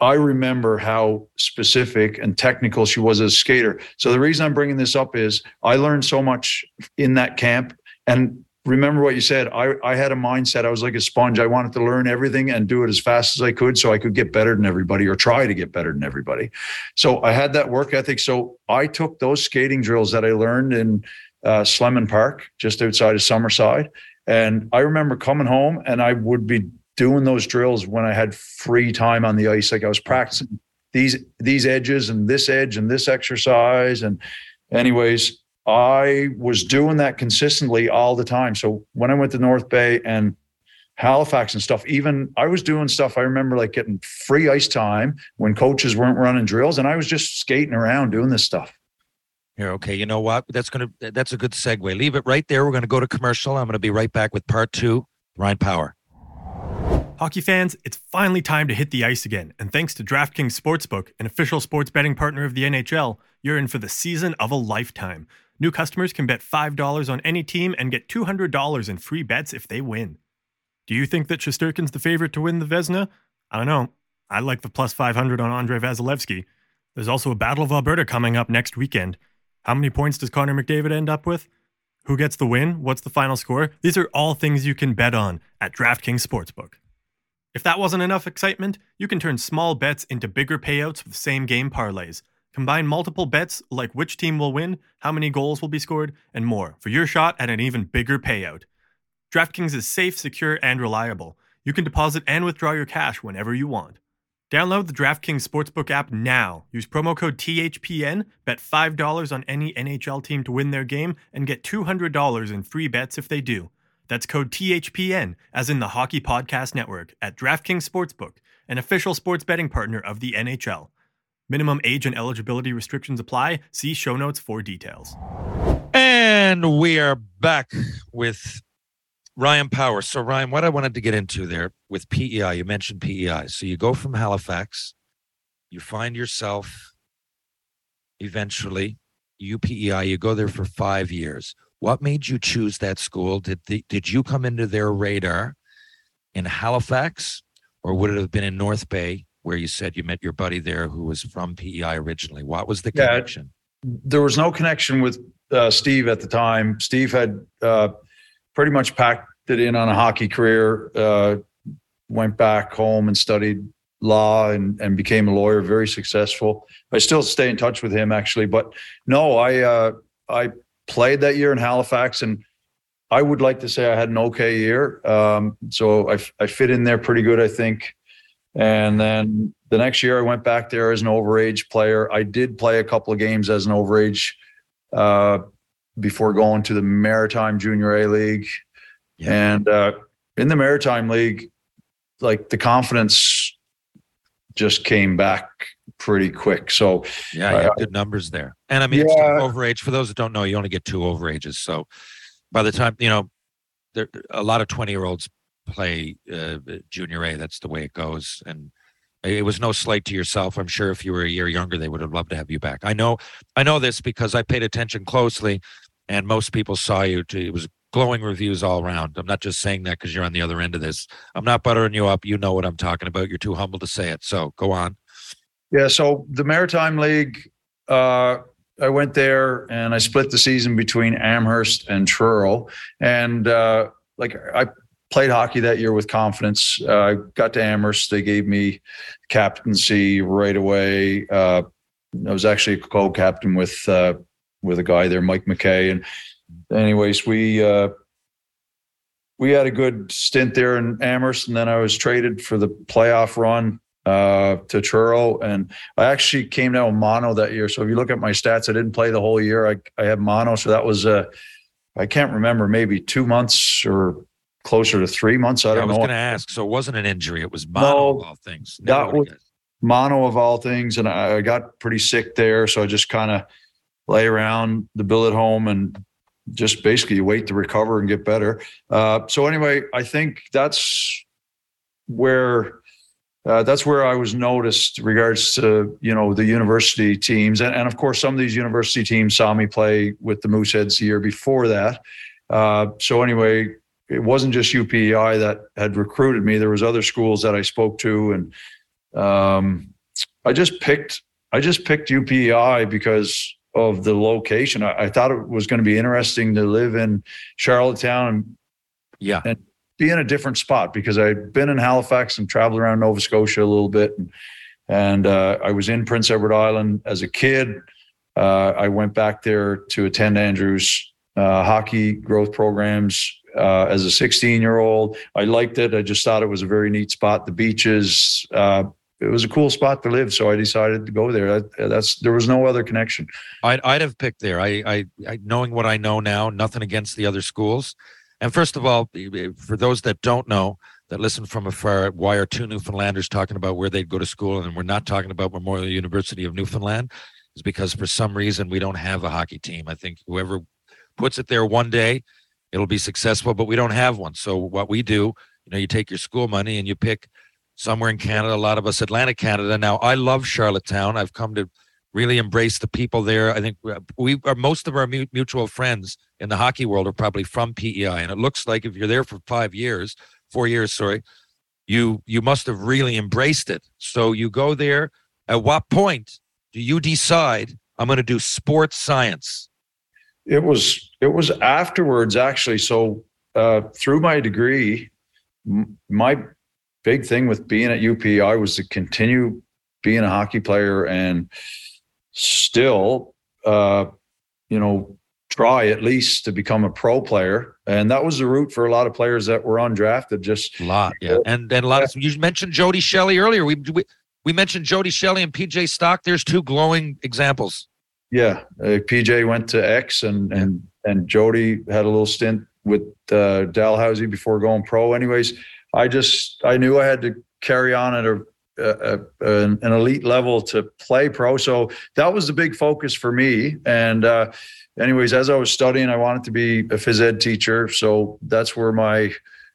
I remember how specific and technical she was as a skater. So the reason I'm bringing this up is I learned so much in that camp. And remember what you said. I, I had a mindset. I was like a sponge. I wanted to learn everything and do it as fast as I could so I could get better than everybody or try to get better than everybody. So I had that work ethic. So I took those skating drills that I learned in uh, Slemon Park, just outside of Summerside. And I remember coming home and I would be doing those drills when I had free time on the ice. Like I was practicing these these edges and this edge and this exercise. And anyways, I was doing that consistently all the time. So when I went to North Bay and Halifax and stuff, even I was doing stuff. I remember like getting free ice time when coaches weren't running drills, and I was just skating around doing this stuff. Here, okay. You know what? That's gonna that's a good segue. Leave it right there. We're gonna go to commercial. I'm gonna be right back with part two. Ryan Power. Hockey fans, it's finally time to hit the ice again. And thanks to DraftKings Sportsbook, an official sports betting partner of the NHL, you're in for the season of a lifetime. New customers can bet $5 on any team and get $200 in free bets if they win. Do you think that Shesterkin's the favorite to win the Vezina? I don't know. I like the plus 500 on Andrei Vasilevskiy. There's also a Battle of Alberta coming up next weekend. How many points does Connor McDavid end up with? Who gets the win? What's the final score? These are all things you can bet on at DraftKings Sportsbook. If that wasn't enough excitement, you can turn small bets into bigger payouts with same game parlays. Combine multiple bets like which team will win, how many goals will be scored, and more for your shot at an even bigger payout. DraftKings is safe, secure, and reliable. You can deposit and withdraw your cash whenever you want. Download the DraftKings Sportsbook app now. Use promo code THPN, bet $5 on any NHL team to win their game, and get $200 in free bets if they do. That's code THPN, as in the Hockey Podcast Network, at DraftKings Sportsbook, an official sports betting partner of the NHL. Minimum age and eligibility restrictions apply. See show notes for details. And we are back with Ryan Power. So, Ryan, what I wanted to get into there with PEI, you mentioned PEI. So, you go from Halifax, you find yourself eventually UPEI, you go there for five years. What made you choose that school? Did the, did you come into their radar in Halifax, or would it have been in North Bay, where you said you met your buddy there who was from PEI originally? What was the Yeah. connection? there was no connection with uh, Steve at the time. Steve had uh, pretty much packed it in on a hockey career. Uh, went back home and studied law and, and became a lawyer. Very successful. I still stay in touch with him actually, but no, I uh, I played that year in Halifax, and I would like to say I had an okay year. Um, so I I fit in there pretty good, I think. And then the next year, I went back there as an overage player. I did play a couple of games as an overage uh, before going to the Maritime Junior A League. Yeah. And uh, in the Maritime League, like the confidence just came back pretty quick. So Yeah, you Uh, have good numbers there. And I mean, it's Yeah. overage. For those that don't know, you only get two overages. So by the time, you know, there a lot of 20 year olds play uh, junior A. That's the way it goes. And it was no slight to yourself. I'm sure if you were a year younger, they would have loved to have you back. I know, I know this because I paid attention closely and most people saw you. To, it was glowing reviews all around. I'm not just saying that because you're on the other end of this. I'm not buttering you up. You know what I'm talking about. You're too humble to say it. So go on. Yeah, so the Maritime League, uh, I went there and I split the season between Amherst and Truro, and uh, like I played hockey that year with confidence. Uh, I got to Amherst, they gave me captaincy right away. Uh, I was actually a co-captain with uh, with a guy there, Mike McKay, and anyways, we. Uh, we had a good stint there in Amherst, and then I was traded for the playoff run uh, to Truro, and I actually came down with mono that year. So if you look at my stats, I didn't play the whole year. I I had mono, so that was uh, I can't remember, maybe two months or closer to three months. I I don't I was know. going to ask. So it wasn't an injury. It was mono No, of all things. that Never was- mono of all things, and I, I got pretty sick there. So I just kind of lay around the billet at home and just basically wait to recover and get better. Uh, so anyway, I think that's where uh, that's where I was noticed regards to you know the university teams, and, and of course some of these university teams saw me play with the Mooseheads the year before that. Uh, so anyway, it wasn't just UPEI that had recruited me. There was other schools that I spoke to, and um, I just picked I just picked UPEI because of the location. I, I thought it was going to be interesting to live in Charlottetown and Yeah. Be in a different spot because I'd been in Halifax and traveled around Nova Scotia a little bit, and, and uh, I was in Prince Edward Island as a kid. Uh, I went back there to attend Andrews uh, hockey growth programs uh, as a 16 year old. I liked it. I just thought it was a very neat spot. The beaches. Uh, it was a cool spot to live, so I decided to go there. That, that's there was no other connection. I'd, I'd have picked there. I, I, I, knowing what I know now, nothing against the other schools. And first of all, for those that don't know, that listen from afar, why are two Newfoundlanders talking about where they'd go to school, and we're not talking about Memorial University of Newfoundland, is because for some reason we don't have a hockey team. I think whoever puts it there one day, it'll be successful, but we don't have one. So what we do, you know, you take your school money and you pick somewhere in Canada. A lot of us Atlantic Canada. Now I love Charlottetown. I've come to really embrace the people there. I think we are most of our mutual friends in the hockey world are probably from PEI, and it looks like if you're there for five years, four years, sorry, you you must have really embraced it. So you go there. At what point do you decide I'm going to do sports science? It was it was afterwards actually. So uh, through my degree, m- my big thing with being at UPI was to continue being a hockey player and still, uh, you know, try at least to become a pro player. And that was the route for a lot of players that were undrafted. Just A lot, yeah, and then a lot of you mentioned Jody Shelley earlier. We we, we mentioned Jody Shelley and PJ Stock. There's two glowing examples. Yeah, uh, PJ went to X, and and and Jody had a little stint with uh, Dalhousie before going pro. Anyways, I just I knew I had to carry on at a, a, a an elite level to play pro. So that was the big focus for me. And uh, anyways, as I was studying, I wanted to be a phys ed teacher. So that's where my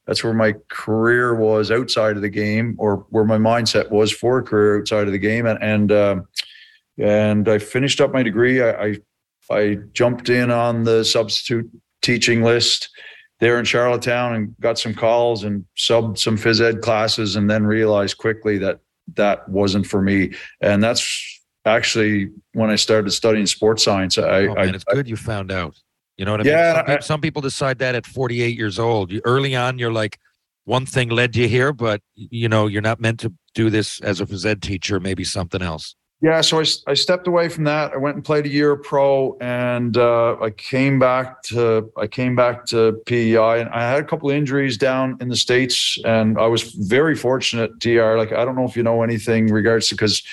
that's where my career was outside of the game, or where my mindset was for a career outside of the game. And and um, and I finished up my degree. I, I I jumped in on the substitute teaching list there in Charlottetown and got some calls and subbed some phys ed classes and then realized quickly that that wasn't for me. And that's actually when I started studying sports science. I, Oh, I, it's good you found out. You know what I Yeah, mean? Some, I- peop- some people decide that at 48 years old. You, early on, you're like, one thing led you here, but you know you're not meant to do this as a phys ed teacher. Maybe something else. Yeah, so I stepped away from that. I went and played a year pro, and uh, I came back to I came back to PEI, and I had a couple injuries down in the states, and I was very fortunate. Dr. like I don't know if you know anything regards to because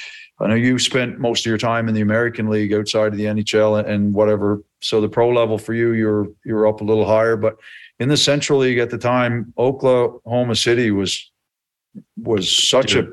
I know you spent most of your time in the American League outside of the NHL and, whatever. So the pro level for you, you're you're up a little higher, but in the Central League at the time, Oklahoma City was was such a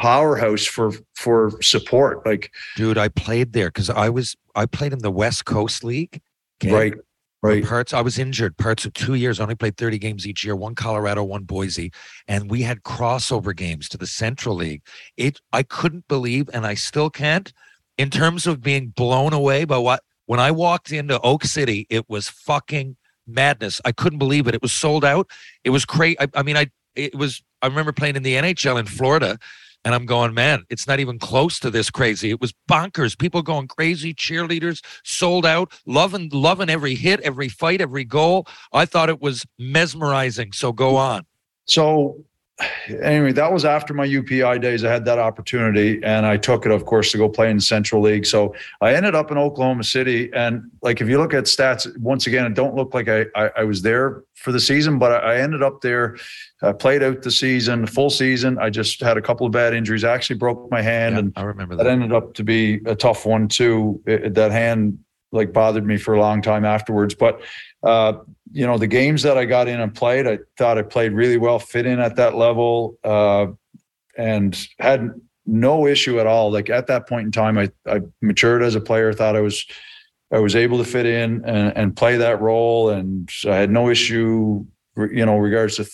powerhouse for for support. Like Dude, I played there because I was I played in the West Coast League. okay? right, right. Parts I was injured parts of two years. I only played 30 games each year, one Colorado, one Boise. And we had crossover games to the Central League. It I couldn't believe, and I still can't, in terms of being blown away by what when I walked into Oak City, it was fucking madness. I couldn't believe it. It was sold out. It was crazy. I, I mean, I it was I remember playing in the NHL in Florida. And I'm going, man, it's not even close to this crazy. It was bonkers. People going crazy, cheerleaders sold out, loving, loving every hit, every fight, every goal. I thought it was mesmerizing. So go on. So anyway, that was after my UPI days. I had that opportunity and I took it, of course, to go play in the Central League. So I ended up in Oklahoma City. And like, if you look at stats, once again, it don't look like I, I, I was there for the season, but I, I ended up there, uh, played out the season, full season. I just had a couple of bad injuries. I actually broke my hand Yeah, and I remember that that. ended up to be a tough one too. It- that hand like bothered me for a long time afterwards. But uh, you know, the games that I got in and played, I thought I played really well, fit in at that level, uh, and had no issue at all. Like at that point in time, I I matured as a player. Thought I was I was able to fit in and, and play that role, and I had no issue. You know, regards to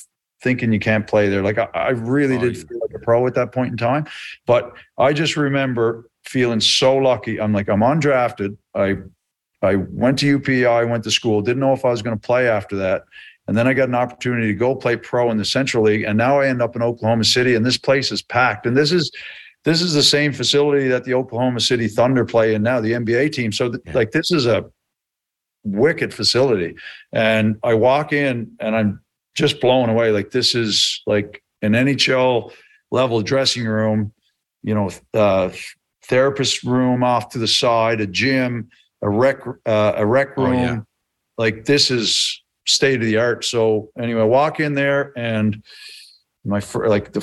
thinking you can't play there. Like I, I really Oh, did you- feel like a pro at that point in time. But I just remember feeling so lucky. I'm like, I'm undrafted. I I went to UPI, went to school, didn't know if I was going to play after that. And then I got an opportunity to go play pro in the Central League. And now I end up in Oklahoma City and this place is packed. And this is this is the same facility that the Oklahoma City Thunder play in now, the NBA team. So th- Yeah. like this is a wicked facility. And I walk in and I'm just blown away. Like this is like an NHL level dressing room, you know, uh, therapist room off to the side, a gym, a rec, uh, a rec Oh, room. yeah. Like this is state of the art. So anyway, I walk in there and my fir- like the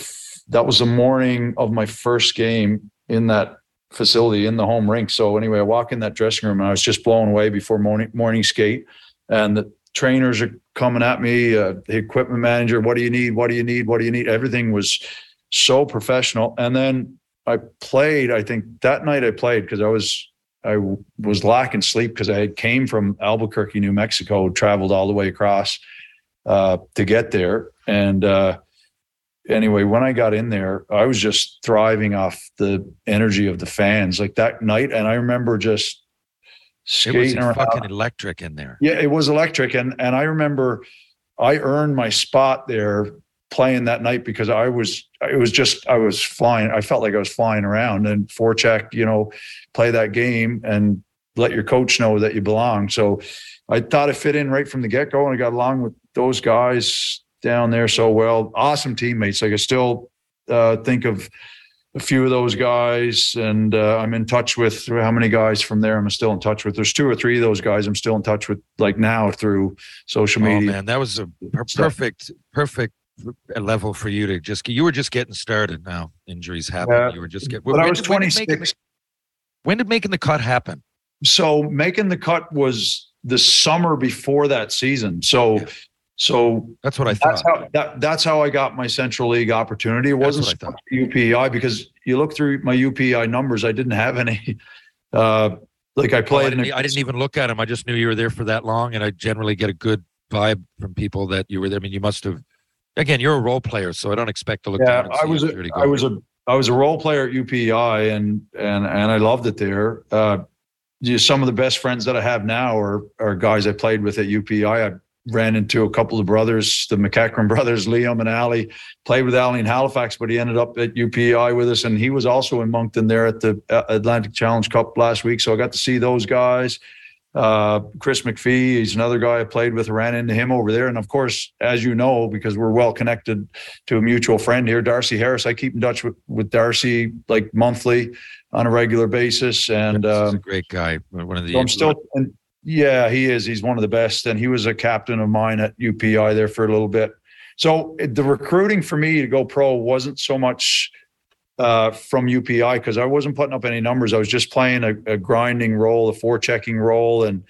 that was the morning of my first game in that facility in the home rink. So anyway, I walk in that dressing room and I was just blown away before morning morning skate, and the trainers are coming at me. Uh, the equipment manager, what do you need? What do you need? What do you need? Everything was so professional. And then I played. I think that night I played because I was I was lacking sleep because I had came from Albuquerque, New Mexico, traveled all the way across uh, to get there, and uh, anyway, when I got in there, I was just thriving off the energy of the fans like that night. And I remember just It was skating around. fucking electric in there. Yeah, it was electric. And and I remember I earned my spot there playing that night because I was it was just I was flying. I felt like I was flying around and forecheck, you know, play that game and let your coach know that you belong. So I thought it fit in right from the get-go and I got along with those guys down there so well. Awesome teammates. Like I still uh, think of a few of those guys, and uh, I'm in touch with how many guys from there I'm still in touch with. There's two or three of those guys I'm still in touch with, like now through social media. Oh media. man, that was a per- perfect, perfect level for you to just. You were just getting started. Now injuries happen. Yeah. You were just getting. But I was 26. When did making the cut happen? So making the cut was the summer before that season. So, Yeah. so That's what I that's thought. how that, that's how I got my Central League opportunity. It wasn't what I so much UPI because you look through my UPI numbers, I didn't have any. Uh, like I Oh, I, played in didn't, a- I didn't even look at him. I just knew you were there for that long, and I generally get a good vibe from people that you were there. I mean, you must have. Again, you're a role player, so I don't expect to look. yeah i was a a, security i was a i was a role player at upi and and and i loved it there uh some of the best friends that I have now are are guys I played with at UPI. I ran into a couple of brothers, the McEachran brothers, Liam and Ali. Played with Ali in Halifax, but he ended up at UPI with us, and he was also in Moncton there at the uh, Atlantic Challenge Cup last week. So I got to see those guys. Uh, Chris McPhee, he's another guy I played with. Ran into him over there, and of course, as you know, because we're well connected to a mutual friend here, Darcy Harris. I keep in touch with, with Darcy like monthly on a regular basis, and He's um, a great guy. One of the so I'm still, and yeah, he is. He's one of the best, and he was a captain of mine at UPI there for a little bit. So the recruiting for me to go pro wasn't so much uh, from UPEI because I wasn't putting up any numbers. I was just playing a, a grinding role, a forechecking role, and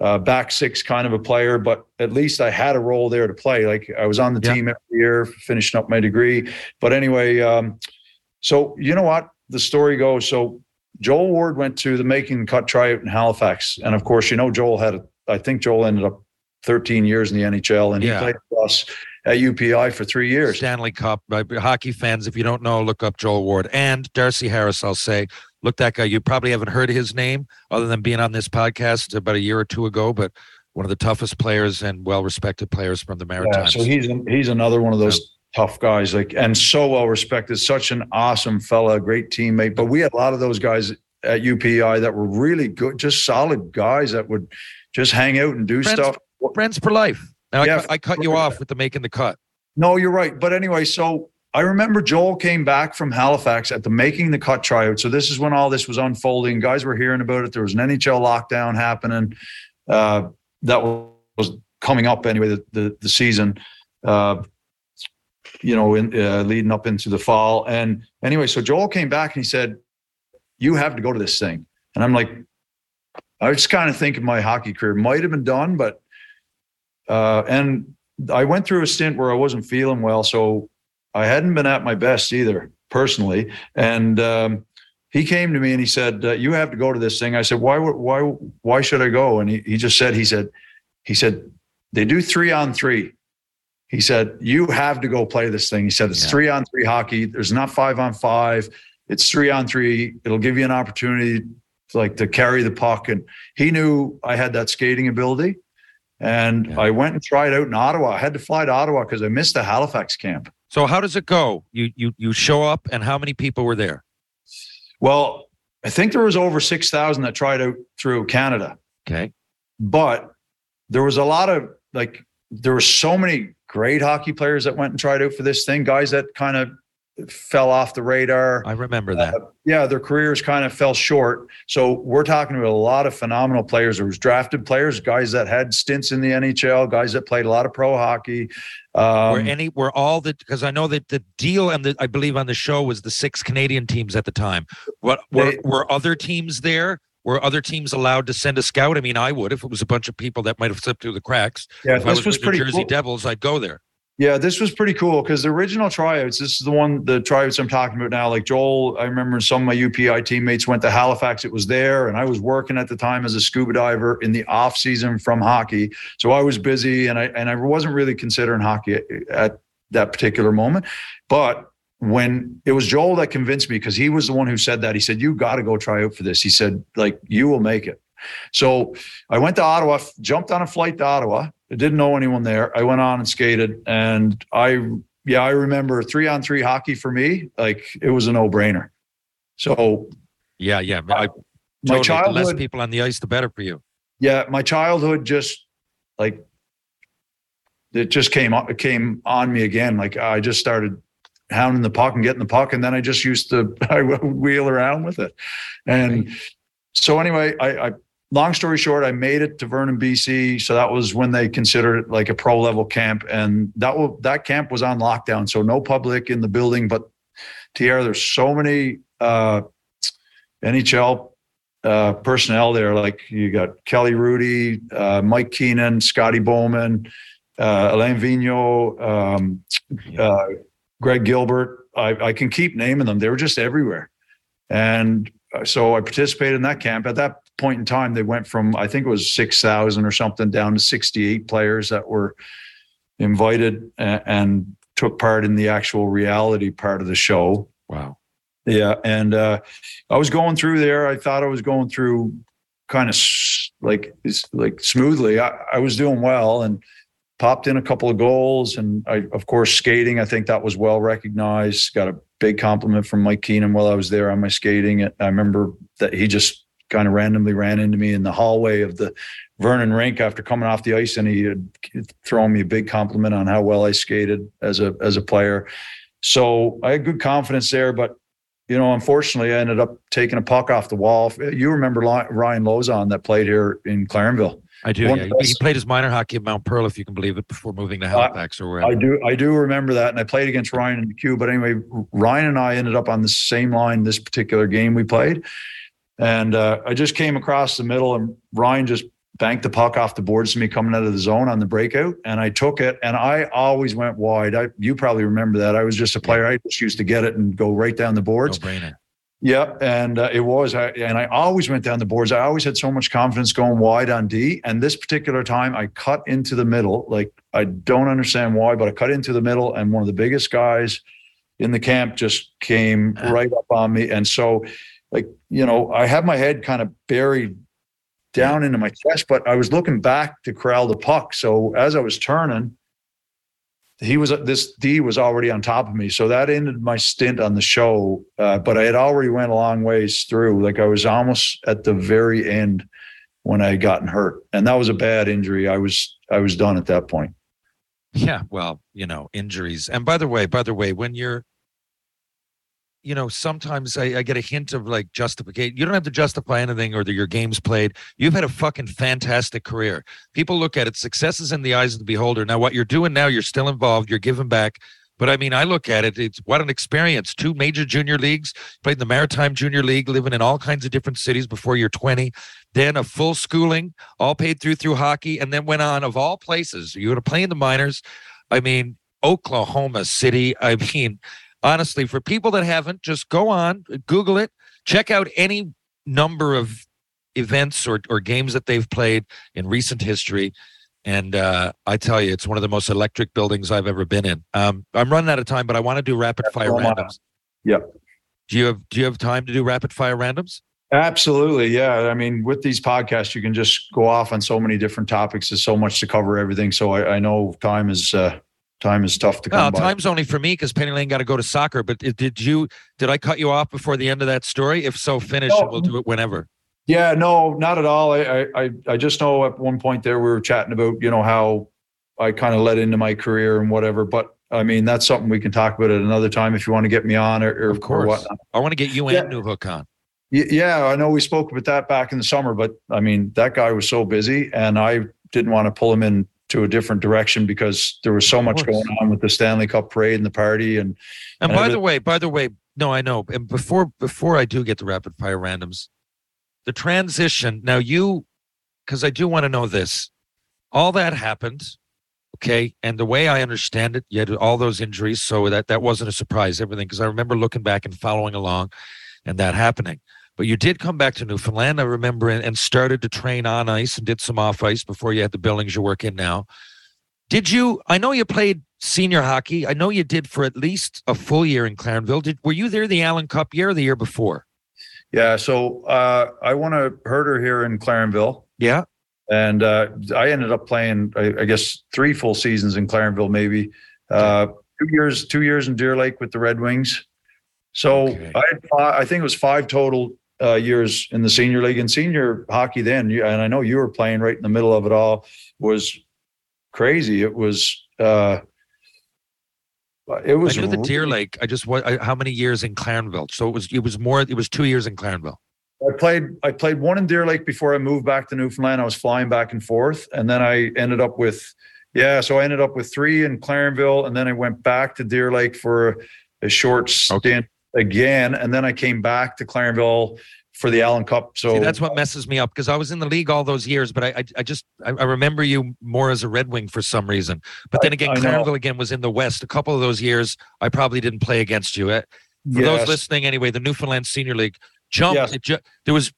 uh, back six kind of a player. But at least I had a role there to play. Like I was on the Yeah. team every year, finishing up my degree. But anyway, um, so you know what the story goes. So Joel Ward went to the making the cut tryout in Halifax, and of course, you know Joel had. A, I think Joel ended up 13 years in the NHL, and Yeah. he played for us at UPEI for three years. Stanley Cup. Uh, hockey fans, if you don't know, look up Joel Ward and Darcy Harris. I'll say, look that guy. You probably haven't heard his name other than being on this podcast about a year or two ago, but one of the toughest players and well-respected players from the Maritimes. Yeah, so he's he's another one of those tough guys, like and so well respected. Such an awesome fella, great teammate. But we had a lot of those guys at UPI that were really good, just solid guys that would just hang out and do Friends- stuff. Friends for life. I Yeah, cut- I, cut you off with the making the cut. No, you're right. But anyway, so I remember Joel came back from Halifax at the making the cut tryout. So this is when all this was unfolding. Guys were hearing about it. There was an NHL lockdown happening. Uh, that was coming up anyway. The the, the season, uh, you know, in, uh, leading up into the fall. And anyway, so Joel came back and he said, "You have to go to this thing." And I'm like, I was kind of thinking my hockey career might have been done, but uh, and I went through a stint where I wasn't feeling well, so I hadn't been at my best either personally. And um, he came to me and he said, uh, "You have to go to this thing." I said, "Why? Why? Why should I go?" And he he just said, "He said, he said they do three on three." He said, "You have to go play this thing." He said, "It's Yeah. three on three hockey. There's not five on five. It's three on three. It'll give you an opportunity." to, Like to carry the puck, and he knew I had that skating ability, and Yeah. I went and tried out in Ottawa. I had to fly to Ottawa because I missed the Halifax camp. So how does it go? You you you show up, and how many people were there? Well, I think there was over six thousand that tried out through Canada, Okay. but there was a lot of like there were so many great hockey players that went and tried out for this thing. Guys that kind of fell off the radar. I remember that. yeah, their careers kind of fell short. So we're talking about a lot of phenomenal players. There was drafted players, guys that had stints in the NHL, guys that played a lot of pro hockey. Um, were any were all the because I know that the deal and the I believe on the show was the six Canadian teams at the time. What were They- were other teams there? Were other teams allowed to send a scout? I mean, I would if it was a bunch of people that might have slipped through the cracks. yeah, If I was, was the pretty Jersey cool. Devils, I'd go there. Yeah, this was pretty cool because the original tryouts, this is the one, the tryouts I'm talking about now. Like Joel, I remember some of my UPEI teammates went to Halifax. It was there, and I was working at the time as a scuba diver in the off season from hockey. So I was busy, and I and I wasn't really considering hockey at, at that particular moment. But when it was Joel that convinced me, because he was the one who said that, he said, "You got to go try out for this." He said, "Like you will make it." So I went to Ottawa, jumped on a flight to Ottawa. I didn't know anyone there. I went on and skated, and I, yeah, I remember three on three hockey for me. Like it was a no brainer. So Yeah, yeah. I, my totally. The less people on the ice, the better for you. yeah, my childhood just like it just came it came on me again. Like I just started hounding the puck and getting the puck, and then I just used to I would wheel around with it. And so anyway, I, I long story short, I made it to Vernon, BC. So that was when they considered it like a pro level camp, and that will that camp was on lockdown, so no public in the building. But TR, there's so many uh, NHL uh, personnel there. Like you got Kelly Hrudey, uh, Mike Keenan, Scotty Bowman, uh, Alain Vigneault, um, uh, Greg Gilbert. I, I can keep naming them. They were just everywhere. And uh, so I participated in that camp. At that point in time, they went from, I think it was 6,000 or something down to 68 players that were invited and, and took part in the actual reality part of the show. Wow. Yeah, and uh, I was going through there. I thought I was going through kind of like like smoothly. I, I was doing well and popped in a couple of goals, and I of course skating. I think that was well recognized. Got a big compliment from Mike Keenan while I was there on my skating. I remember that he just kind of randomly ran into me in the hallway of the Vernon rink after coming off the ice, and he had thrown me a big compliment on how well I skated as a as a player. So I had good confidence there, but you know, unfortunately, I ended up taking a puck off the wall. You remember Ryan Lauzon that played here in Clarenville? I do. Yeah. He played his minor hockey at Mount Pearl, if you can believe it, before moving to Halifax or wherever. I do. I do remember that, and I played against Ryan in the Q. But anyway, Ryan and I ended up on the same line this particular game we played, and uh, I just came across the middle, and Ryan just banked the puck off the boards to me coming out of the zone on the breakout, and I took it, and I always went wide. I you probably remember that. I was just a player. I just used to get it and go right down the boards. No. Yep, and uh, it was, I, and I always went down the boards. I always had so much confidence going wide on D, and this particular time I cut into the middle. Like I don't understand why, but I cut into the middle, and one of the biggest guys in the camp just came right up on me, and so, like you know, I had my head kind of buried down into my chest, but I was looking back to corral the puck. So as I was turning, he was this D was already on top of me. So that ended my stint on the show. Uh, but I had already went a long ways through. Like I was almost at the very end when I had gotten hurt, and that was a bad injury. I was I was done at that point. Yeah, well, you know, injuries. And by the way, by the way, when you're you know, sometimes I, I, get a hint of like justification. You don't have to justify anything or that your game's played. You've had a fucking fantastic career. People look at it. Success is in the eyes of the beholder. Now, what you're doing now, you're still involved. You're giving back. But I mean, I look at it. It's what an experience. Two major junior leagues. Played in the Maritime Junior League, living in all kinds of different cities before you're 20. Then a full schooling, all paid through through hockey, and then went on of all places. You're going to play in the minors. I mean, Oklahoma City. I mean, honestly, for people that haven't, just go on, Google it, check out any number of events or, or games that they've played in recent history. And uh, I tell you, it's one of the most electric buildings I've ever been in. Um, I'm running out of time, but I want to do rapid fire randoms. Yeah. Do you have Do you have time to do rapid fire randoms? Absolutely, yeah. I mean, with these podcasts, you can just go off on so many different topics. There's so much to cover everything. So I, I know time is uh, time is tough to come by. time's only for me because Penny Lane got to go to soccer. But did you? Did I cut you off before the end of that story? If so, finish no. and we'll do it whenever. Yeah, no, not at all. I, I I just know at one point there we were chatting about you know how I kind of led into my career and whatever. But I mean that's something we can talk about at another time if you want to get me on or, or of course. Or whatnot. I want to get you and yeah. Newhook on. Yeah, I know we spoke about that back in the summer, but I mean that guy was so busy, and I didn't want to pull him in to a different direction because there was so much going on with the Stanley Cup parade and the party and and, and by the way, by the way, no, I know. And before before I do get the rapid fire randoms, the transition. Now you, because I do want to know this. All that happened, okay, and the way I understand it, you had all those injuries, so that that wasn't a surprise. Everything, because I remember looking back and following along, and that happening. But you did come back to Newfoundland, I remember, and, and started to train on ice and did some off ice before you had the buildings you work in now. Did you? I know you played senior hockey. I know you did for at least a full year in Clarenville. Did were you there the Allen Cup year or the year before? Yeah, so uh, I won a Herder here in Clarenville. Yeah, and uh, I ended up playing, I, I, guess, three full seasons in Clarenville, maybe uh, two years, two years in Deer Lake with the Red Wings. So okay. I, had five, I think it was five total uh, years in the senior league and senior hockey then, and I know you were playing right in the middle of it all, was crazy. It was, uh, it was I knew the Deer Lake. I just what? How many years in Clarenville? So it was. It was more. It was two years in Clarenville. I played. I played one in Deer Lake before I moved back to Newfoundland. I was flying back and forth, and then I ended up with, yeah. So I ended up with three in Clarenville, and then I went back to Deer Lake for a short stint okay again, and then I came back to Clarenville for the Allen Cup. So See, that's what messes me up because I was in the league all those years, but I I, I just I, I, remember you more as a Red Wing for some reason. But then again, I, Clarenville again was in the West. A couple of those years, I probably didn't play against you. Eh, for yes. those listening, anyway, the Newfoundland Senior League jumped. Yes. Ju- there was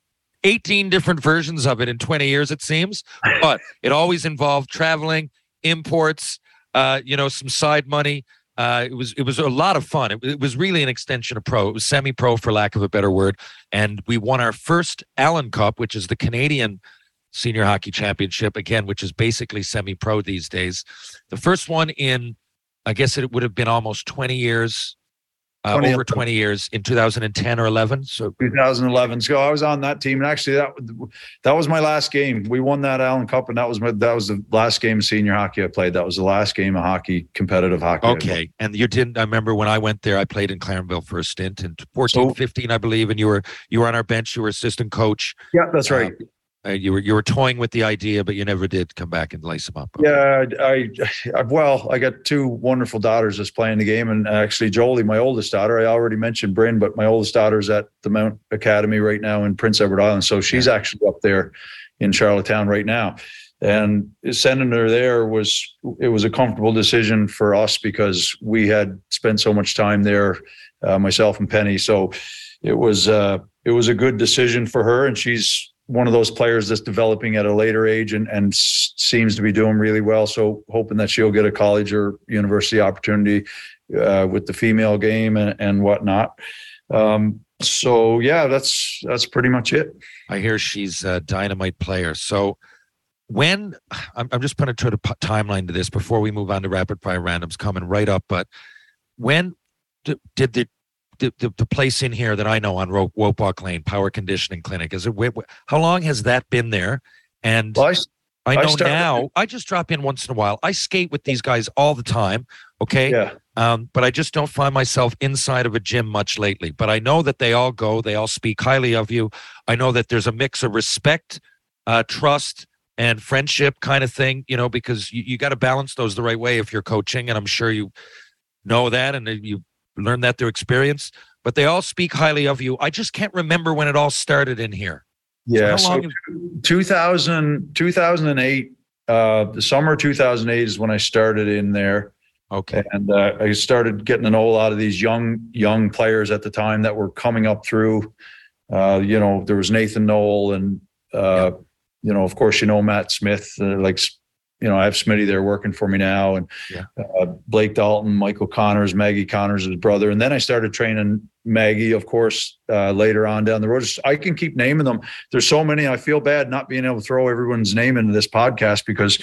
18 different versions of it in 20 years, it seems, but it always involved traveling, imports, uh, you know, some side money. Uh, it was it was a lot of fun. It, it was really an extension of pro. It was semi-pro, for lack of a better word, and we won our first Allen Cup, which is the Canadian Senior Hockey Championship again, which is basically semi-pro these days. The first one in, I guess it would have been almost twenty years, uh, 20 over twenty years in 2010 or 11. So 2011. So I was on that team, and actually that that was my last game. We won that Allen Cup, and that was my that was the last game of senior hockey I played. That was the last game of hockey, competitive hockey. Okay. And you didn't I remember when I went there, I played in Clarenville for a stint in 14, So- 15, I believe, and you were you were on our bench, you were assistant coach. Yeah, that's right. Uh, you were you were toying with the idea, but you never did come back and lace them up. Yeah, I, I well, I got two wonderful daughters that's playing the game, and actually Jolie, my oldest daughter. I already mentioned Bryn, but my oldest daughter's at the Mount Academy right now in Prince Edward Island, so she's actually up there in Charlottetown right now. And sending her there was it was a comfortable decision for us because we had spent so much time there, uh, myself and Penny. So it was uh, it was a good decision for her, and she's one of those players that's developing at a later age and, and seems to be doing really well. So hoping that she'll get a college or university opportunity uh, with the female game and, and whatnot. Um, so yeah, that's that's pretty much it. I hear she's a dynamite player. So when I'm, I'm just putting to the p- timeline to this before we move on to rapid fire randoms coming right up, but when did the the, the, the place in here that I know on Ro- Ropewalk Lane Power Conditioning Clinic is it wh- wh- how long has that been there? And Well, I I I know started- now. I just drop in once in a while. I skate with these guys all the time. Okay. yeah, Um, but I just don't find myself inside of a gym much lately. But I know that they all go, they all speak highly of you. I know that there's a mix of respect, uh, trust, and friendship kind of thing, you know, because you, you got to balance those the right way if you're coaching. And I'm sure you know that and you learn that through experience. But they all speak highly of you. I just can't remember when it all started in here. yeah. How So long? 2000, 2008, uh, the summer 2008 is when I started in there. okay. and uh, I started getting to know a lot of these young young players at the time that were coming up through. Uh, you know, there was Nathan Knoll, and uh, you know, of course, you know Matt Smith. Uh, like, you know, I have Smitty there working for me now, and Yeah. uh, Blake Dalton, Michael Connors, Maggie Connors, his brother, and then I started training Maggie, of course, uh, later on down the road. I can keep naming them. There's so many. I feel bad not being able to throw everyone's name into this podcast because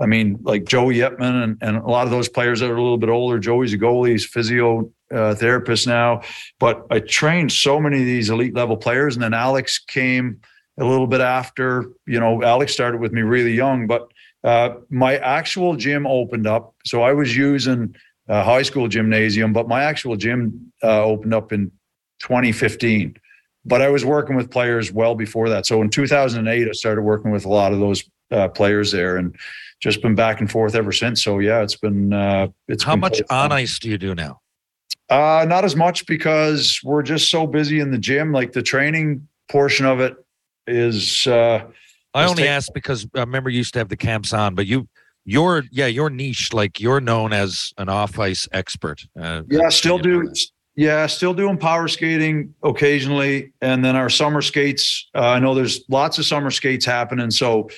I mean, like Joey Yetman and, and a lot of those players that are a little bit older. Joey's a goalie, he's physio uh, therapist now. But I trained so many of these elite level players. And then Alex came a little bit after, you know, Alex started with me really young, but uh, my actual gym opened up. So I was using a high school gymnasium, but my actual gym uh, opened up in 2015. But I was working with players well before that. So in 2008, I started working with a lot of those uh, players there. And just been back and forth ever since. So yeah, it's been uh it's How been much on ice do you do now? Uh not as much because we're just so busy in the gym. Like the training portion of it is uh I only take- asked because I remember you used to have the camps on, but you, you're, yeah, you're niche. Like you're known as an off ice expert. Uh, yeah, still know do yeah, still doing power skating occasionally. And then our summer skates, uh, I know there's lots of summer skates happening. So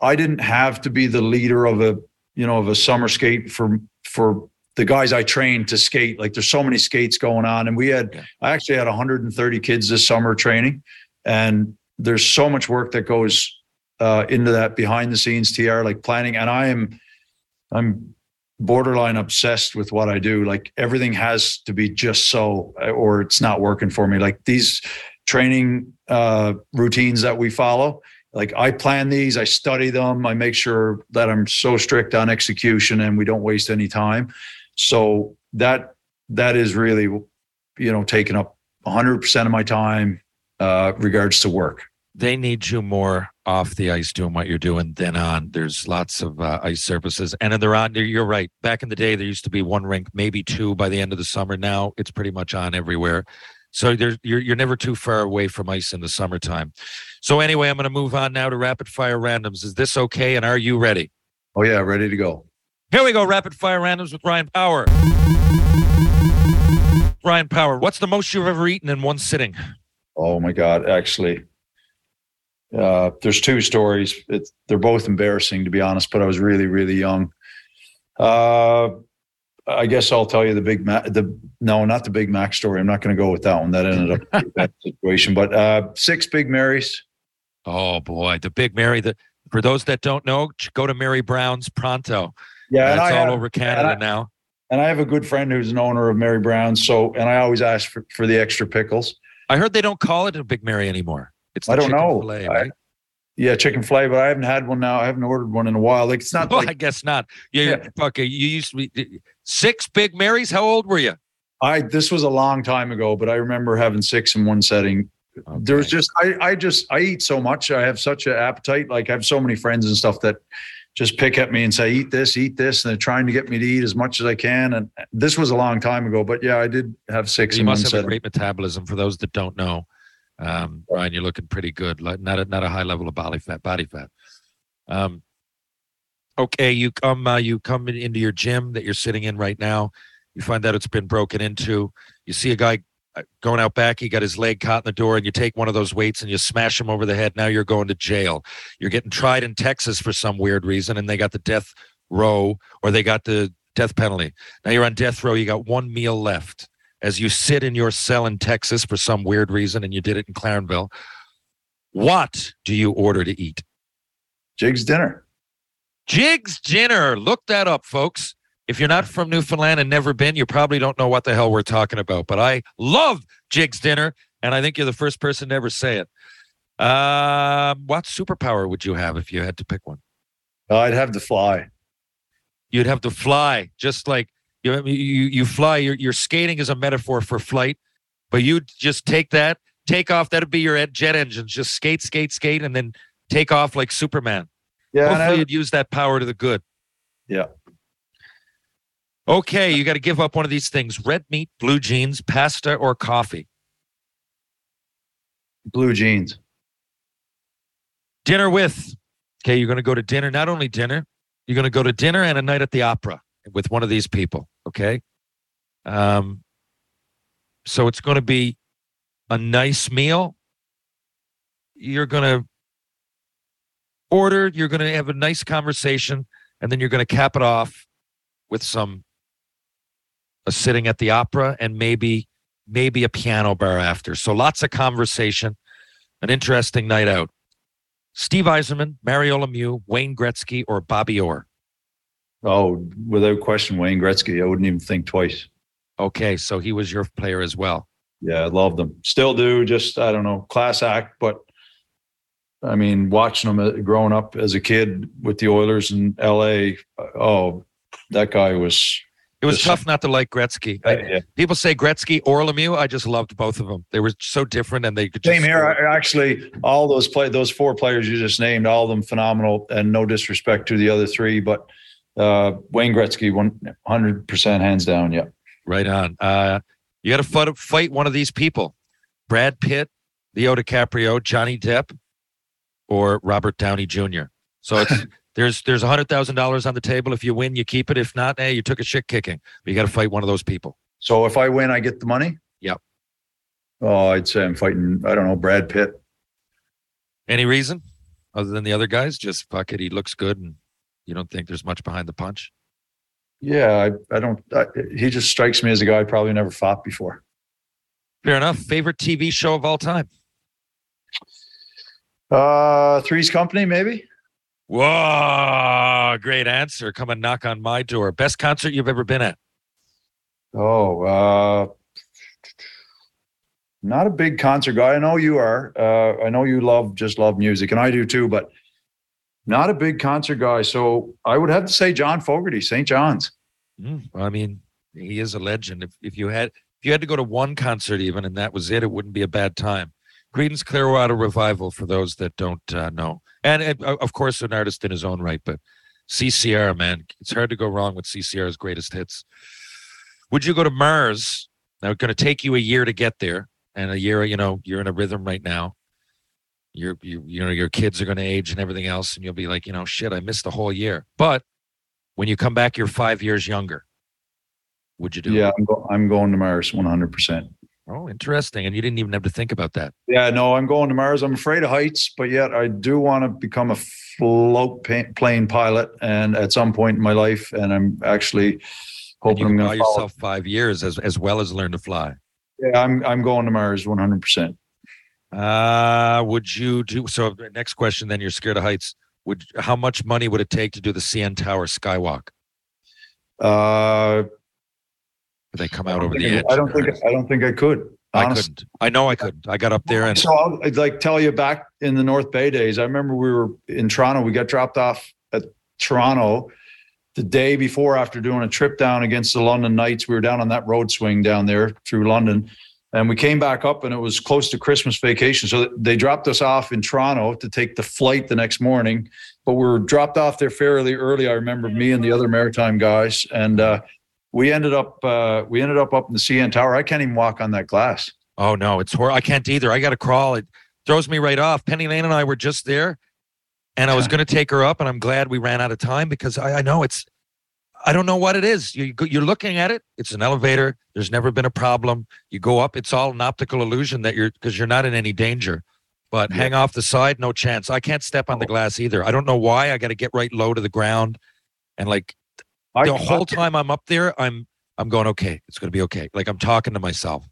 I didn't have to be the leader of a, you know, of a summer skate for for the guys I trained to skate. Like there's so many skates going on. And we had Yeah. I actually had 130 kids this summer training. And there's so much work that goes uh, into that behind the scenes TR, like planning. And I am I'm borderline obsessed with what I do. Like everything has to be just so, or it's not working for me. Like these training uh, routines that we follow, like I plan these, I study them, I make sure that I'm so strict on execution and we don't waste any time. So that that is really, you know, taking up 100% of my time uh, regards to work. They need you more off the ice doing what you're doing than on. There's lots of uh, ice surfaces, and then they're on. You're right. Back in the day, there used to be one rink, maybe two by the end of the summer. Now it's pretty much on everywhere. So there's you're you're never too far away from ice in the summertime. So anyway, I'm going to move on now to rapid fire randoms. Is this okay? And are you ready? Oh yeah, ready to go. Here we go. Rapid fire randoms with Ryan Power. Ryan Power, what's the most you've ever eaten in one sitting? Oh my God, actually. Uh, there's two stories. It's, they're both embarrassing to be honest, but I was really, really young. Uh, I guess I'll tell you the big Mac. The no, not the Big Mac story. I'm not going to go with that one. That ended up bad situation. But uh, six Big Marys. Oh boy, the Big Mary. The for those that don't know, go to Mary Brown's pronto. Yeah, it's all have- over Canada and I- now. And I have a good friend who's an owner of Mary Brown's. So, and I always ask for, for the extra pickles. I heard they don't call it a Big Mary anymore. It's I don't chicken know. Filet, I- Yeah, chicken fillet, but I haven't had one now. I haven't ordered one in a while. Like it's not Well, like I guess not. Yeah, Yeah. okay. You used to be six Big Marys. How old were you? I this was a long time ago, but I remember having six in one setting. There was just I I just I eat so much. I have such an appetite. Like I have so many friends and stuff that just pick at me and say, eat this, eat this, and they're trying to get me to eat as much as I can. And this was a long time ago, but yeah, I did have six You must have a great metabolism. For those that don't know, um, Ryan, you're looking pretty good. Like not a, not a high level of body fat. Body fat. Um, okay, you come uh, you come in- into your gym that you're sitting in right now. You find out it's been broken into. You see a guy uh, going out back. He got his leg caught in the door, and you take one of those weights and you smash him over the head. Now you're going to jail. You're getting tried in Texas for some weird reason, and they got the death row or they got the death penalty. Now you're on death row. You got one meal left as you sit in your cell in Texas for some weird reason, and you did it in Clarenville. What do you order to eat? Jig's dinner. Jig's dinner. Look that up, folks. If you're not from Newfoundland and never been, you probably don't know what the hell we're talking about. But I love Jig's dinner, and I think you're the first person to ever say it. Um, what superpower would you have if you had to pick one? I'd have to fly. You'd have to fly, just like you you you fly. Your your skating is a metaphor for flight, but you just take that, take off. That'd be your jet engines. Just skate, skate, skate, and then take off like Superman. Yeah, Hopefully, I, you'd use that power to the good. Yeah. Okay, you got to give up one of these things: red meat, blue jeans, pasta, or coffee. blue jeans. Dinner with. Okay, you're going to go to dinner. Not only dinner, you're going to go to dinner and a night at the opera with one of these people. Okay. Um. So it's going to be a nice meal. You're going to order. You're going to have a nice conversation, and then you're going to cap it off with some a sitting at the opera and maybe maybe a piano bar after. So lots of conversation, an interesting night out. Steve Yzerman, Mario Lemieux, Wayne Gretzky, or Bobby Orr. Oh, without question, Wayne Gretzky. I wouldn't even think twice. Okay, so he was your player as well. Yeah, I love them. Still do. Just I don't know, class act. But I mean, watching them uh, growing up as a kid with the Oilers in L.A. Oh, that guy was. It was Just- tough not to like Gretzky. I- yeah. people say Gretzky or Lemieux. I just loved both of them. They were so different, and they could just Same here. I, actually, all those play those four players you just named, all of them phenomenal, and no disrespect to the other three, but uh, Wayne Gretzky, one hundred percent, hands down. Yeah. Right on. Uh, you got to fight, one of these people: Brad Pitt, Leo DiCaprio, Johnny Depp, or Robert Downey Jr. So it's there's there's a hundred thousand dollars on the table. If you win, you keep it. If not, hey, you took a shit kicking. But you got to fight one of those people. So if I win, I get the money. Yep. Oh, I'd say I'm fighting. I don't know, Brad Pitt. Any reason other than the other guys? Just fuck it. He looks good, and you don't think there's much behind the punch. Yeah, I, I don't. I, he just strikes me as a guy I probably never fought before. Fair enough. Favorite TV show of all time? Uh, Three's Company, maybe. Whoa, great answer. Come and knock on my door. Best concert you've ever been at? Oh, uh, not a big concert guy. I know you are. Uh, I know you love just love music, and I do too. But not a big concert guy. So I would have to say John Fogerty, St. John's. Mm, I mean, he is a legend. If if you had if you had to go to one concert even and that was it, it wouldn't be a bad time. Creedence Clearwater Revival for those that don't uh, know, and, and uh, of course an artist in his own right. But CCR, man, it's hard to go wrong with CCR's greatest hits. Would you go to Mars? Now, it's going to take you a year to get there, and a year, you know, you're in a rhythm right now. Your, you, you know, your kids are going to age and everything else, and you'll be like, you know, shit, I missed the whole year. But when you come back, you're five years younger. Would you do Yeah, it? I'm, go- I'm going to Mars 100. percent Oh, interesting. And you didn't even have to think about that. Yeah, no, I'm going to Mars. I'm afraid of heights, but yet I do want to become a float pa- plane pilot, and at some point in my life, and I'm actually And you hoping I'm going buy to yourself five years as as well as learn to fly. Yeah, I'm I'm going to Mars 100. Uh, would you do so? Next question. Then you're scared of heights. Would how much money would it take to do the CN Tower skywalk? Uh, If they come out over the edge. I don't think I don't think I could. I honestly. couldn't. I know I couldn't. I got up there and So I'll I'd like tell you back in the North Bay days. I remember we were in Toronto. We got dropped off at Toronto the day before after doing a trip down against the London Knights. We were down on that road swing down there through London. And we came back up and it was close to Christmas vacation. So they dropped us off in Toronto to take the flight the next morning. But we were dropped off there fairly early. I remember me and the other maritime guys. And uh, we ended up uh, we ended up up in the CN Tower. I can't even walk on that glass. oh no, it's horrible. I can't either. I got to crawl. It throws me right off. Penny Lane and I were just there, and I was going to take her up, and I'm glad we ran out of time because I, I know it's. I don't know what it is. You, you're looking at it. It's an elevator. There's never been a problem. You go up. It's all an optical illusion that you're because you're not in any danger. But Yeah. hang off the side, no chance. I can't step on the oh. glass either. I don't know why. I got to get right low to the ground, and like I, the whole time I'm up there, I'm I'm going okay. It's going to be okay. Like I'm talking to myself.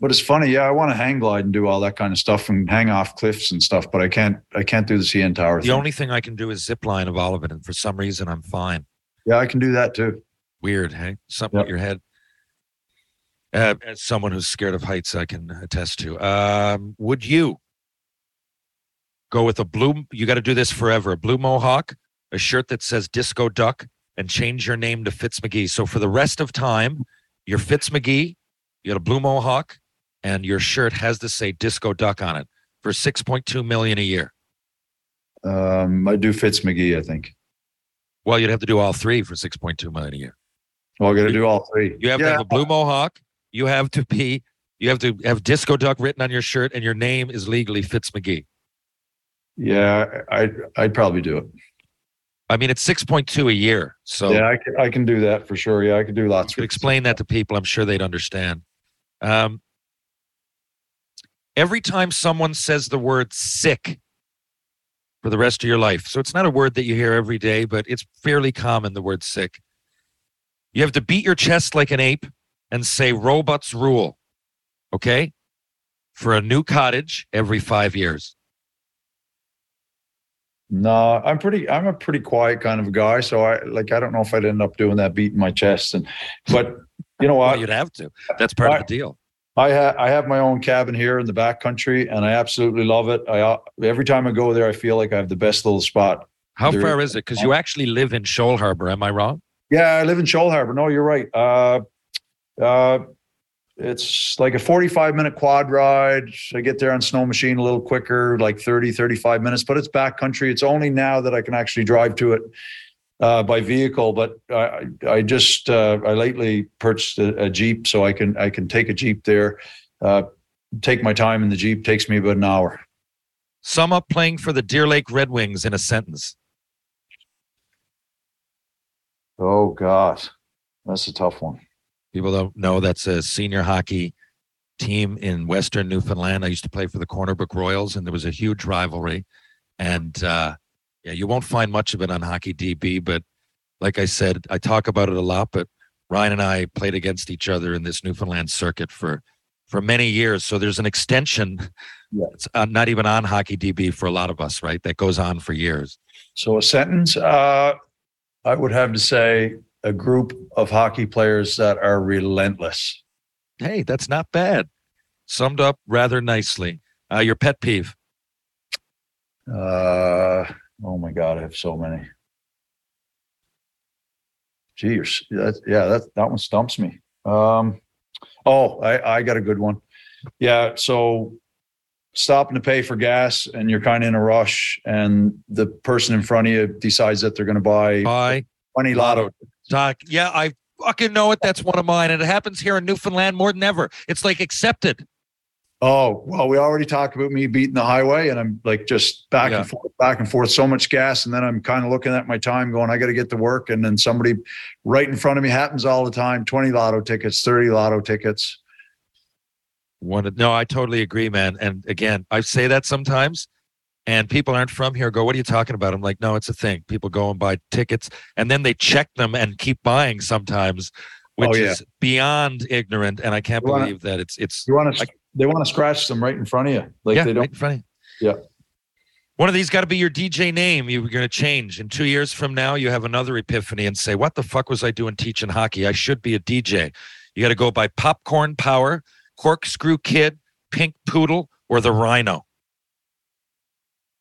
But it's funny, yeah. I want to hang glide and do all that kind of stuff and hang off cliffs and stuff, but I can't. I can't do the CN Tower. The thing. only thing I can do is zip line of all of it, and for some reason I'm fine. Yeah, I can do that too. Weird, hey? Something Yep. with your head. Uh, as someone who's scared of heights, I can attest to. Um, would you go with a blue? You got to do this forever. A blue mohawk, a shirt that says Disco Duck, and change your name to Fitz McGee. So for the rest of time, you're Fitz McGee. You got a blue mohawk, and your shirt has to say Disco Duck on it for six point two million a year. Um, I do Fitz McGee. I think. Well, you'd have to do all three for six point two million a year. Well, I got to do all three. You have to have a blue mohawk. You have to be. You have to have disco duck written on your shirt, and your name is legally Fitz McGee. yeah. I'd I'd probably do it. I mean, it's six point two a year. So yeah, I can, I can do that for sure. Yeah, I could do you lots. could explain that to people. I'm sure they'd understand. Um, every time someone says the word "sick" for the rest of your life, so it's not a word that you hear every day, but it's fairly common. The word "sick." You have to beat your chest like an ape and say "robots rule." Okay, for a new cottage every five years. No, I'm pretty. I'm a pretty quiet kind of guy. So I like. I don't know if I'd end up doing that, beating my chest. And but you know Well, what? you'd have to. That's part I- of the deal. I have I have my own cabin here in the back country, and I absolutely love it. I uh, every time I go there, I feel like I have the best little spot. How There- far is it? Because you actually live in Shoal Harbor. Am I wrong? Yeah, I live in Shoal Harbor. No, you're right. Uh, uh, it's like a 45 minute quad ride. I get there on snow machine a little quicker, like 30, 35 minutes, but it's back country. It's only now that I can actually drive to it uh, by vehicle. But I, I just, uh, I lately purchased a, a Jeep so I can, I can take a Jeep there, uh, take my time in the Jeep takes me about an hour. Sum up playing for the Deer Lake Red Wings in a sentence. Oh God, that's a tough one. People don't know that's a senior hockey team in Western Newfoundland. I used to play for the Corner Brook Royals, and there was a huge rivalry. And uh, yeah, you won't find much of it on Hockey DB, but like I said, I talk about it a lot. But Ryan and I played against each other in this Newfoundland circuit for for many years. So there's an extension. Yeah. It's uh, not even on Hockey DB for a lot of us, right? That goes on for years. So a sentence, uh, I would have to say a group of hockey players that are relentless. Hey, that's not bad. Summed up rather nicely. Uh, your pet peeve. Uh, oh my God, I have so many. Gee, that, yeah, that that one stumps me. Um, oh, I I got a good one. Yeah, so stopping to pay for gas and you're kind of in a rush, and the person in front of you decides that they're going to buy Bye. twenty lotto. Doc. Yeah, I fucking know it. That's one of mine. And it happens here in Newfoundland more than ever. It's like accepted. Oh, well, we already talked about me beating the highway and I'm like just back Yeah. and forth, back and forth, so much gas. And then I'm kind of looking at my time going, I got to get to work. And then somebody right in front of me happens all the time 20 lotto tickets, 30 lotto tickets. One, no, I totally agree, man. And again, I say that sometimes, and people aren't from here go, What are you talking about? I'm like, No, it's a thing. People go and buy tickets and then they check them and keep buying sometimes, oh, which Oh, yeah. is beyond ignorant. And I can't You wanna- believe that it's it's You want to? They want to scratch them right in front of you. Like yeah, they don't. right in front of you. Yeah. One of these got to be your DJ name. You're going to change. In two years from now, you have another epiphany and say, What the fuck was I doing teaching hockey? I should be a DJ. You got to go by Popcorn Power, Corkscrew Kid, Pink Poodle, or the Rhino.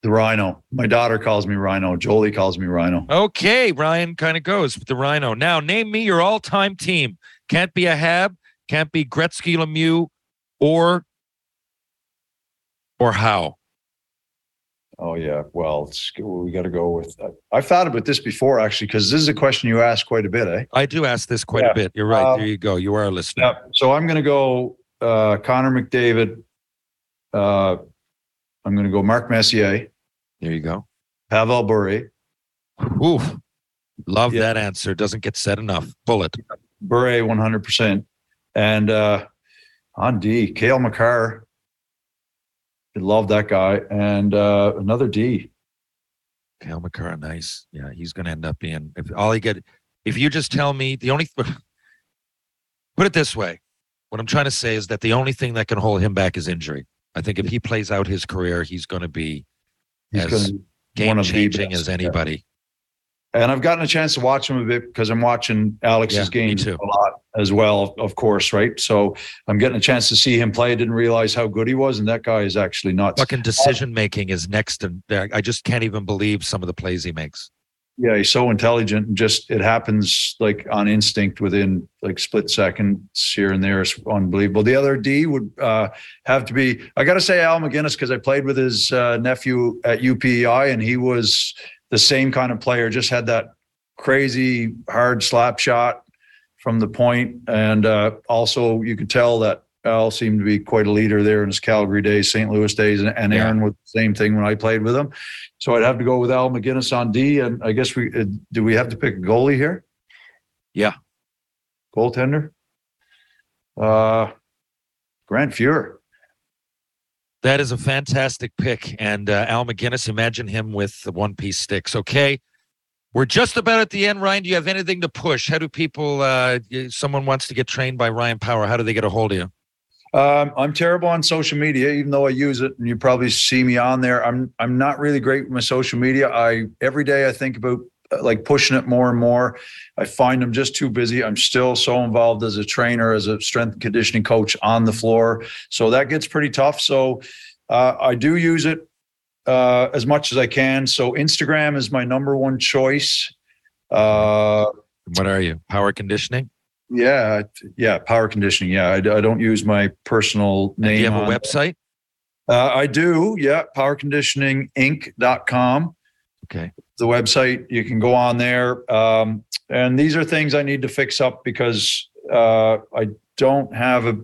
The Rhino. My daughter calls me Rhino. Jolie calls me Rhino. Okay, Ryan kind of goes with the Rhino. Now, name me your all time team. Can't be a Hab, can't be Gretzky Lemieux, or or how. Oh yeah. Well, it's, we got to go with. I've thought about this before actually, because this is a question you ask quite a bit, eh? I do ask this quite Yeah. a bit. You're right. Um, there you go. You are a listener. Yeah. So I'm going to go uh, Connor McDavid. Uh, I'm going to go Mark Messier, There you go. Pavel Bure, Oof. Love Yeah. that answer. Doesn't get said enough. Bullet. Bure 100, percent and uh, on D, Cale Makar. I love that guy, and uh, another D. Cale Makar, nice. Yeah, he's going to end up being. If all he get, if you just tell me the only, put it this way, what I'm trying to say is that the only thing that can hold him back is injury. I think if he plays out his career, he's going to be He's As gonna be one game changing as anybody. And I've gotten a chance to watch him a bit because I'm watching Alex's Yeah, me games too. a lot as well, of course, right? So I'm getting a chance to see him play. I didn't realize how good he was, and that guy is actually nuts. Fucking decision making is next to. I just can't even believe some of the plays he makes. Yeah, he's so intelligent, and just it happens like on instinct within like split seconds here and there. It's unbelievable. The other D would uh, have to be. I got to say Al MacInnis because I played with his uh, nephew at UPEI, and he was the same kind of player. Just had that crazy hard slap shot from the point, and uh, also you could tell that Al seemed to be quite a leader there in his Calgary days, St. Louis days, and, and Yeah. Aaron was the same thing when I played with him. So I'd have to go with Al MacInnis on D, and I guess we uh, do. We have to pick a goalie here. Yeah. goaltender. Uh, Grant Fuhr. That is a fantastic pick. And uh, Al MacInnis, imagine him with the one piece sticks. Okay. We're just about at the end, Ryan. Do you have anything to push? How do people, uh, someone wants to get trained by Ryan Power, how do they get a hold of you? Um, I'm terrible on social media, even though I use it, and you probably see me on there. I'm I'm not really great with my social media. I every day I think about like pushing it more and more. I find I'm just too busy. I'm still so involved as a trainer, as a strength and conditioning coach on the floor, so that gets pretty tough. So uh, I do use it uh, as much as I can. So Instagram is my number one choice. Uh, What are you? Power conditioning? yeah, yeah, power conditioning. Yeah, I, I don't use my personal And name. do you have a website? uh, I do. Yeah. Powerconditioninginc.com. Okay. The website, you can go on there. Um, and these are things I need to fix up because uh, I don't have a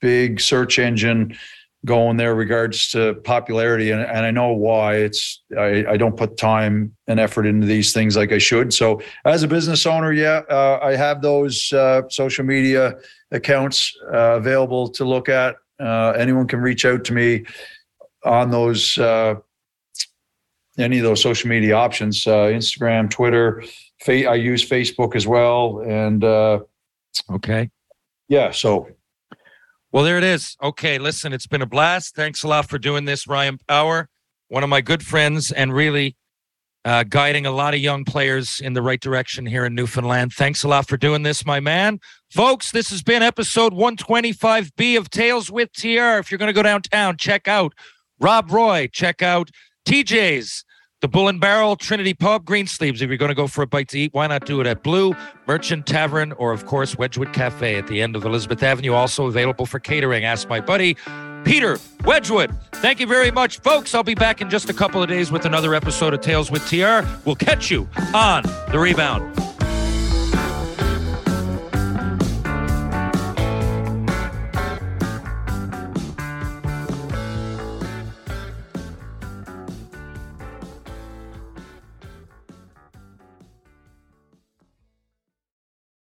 big search engine going there regards to popularity. And, and I know why it's, I, I don't put time and effort into these things like I should. So as a business owner, yeah, uh, I have those uh, social media accounts uh, available to look at. Uh, anyone can reach out to me on those uh, any of those social media options: uh, Instagram, Twitter. Fa- I use Facebook as well, and uh, Okay. yeah. So Well, there it is. Okay. Listen, it's been a blast. Thanks a lot for doing this, Ryan Power, one of my good friends, and really uh, guiding a lot of young players in the right direction here in Newfoundland. Thanks a lot for doing this, my man. Folks, this has been episode 125B of Tales with TR. If you're going to go downtown, check out Rob Roy, check out TJ's. The Bull and Barrel, Trinity Pub, Greensleeves. If you're going to go for a bite to eat, why not do it at Blue, Merchant Tavern, or of course, Wedgwood Cafe at the end of Elizabeth Avenue. Also available for catering. Ask my buddy, Peter Wedgwood. Thank you very much, folks. I'll be back in just a couple of days with another episode of Tales with TR. We'll catch you on the rebound.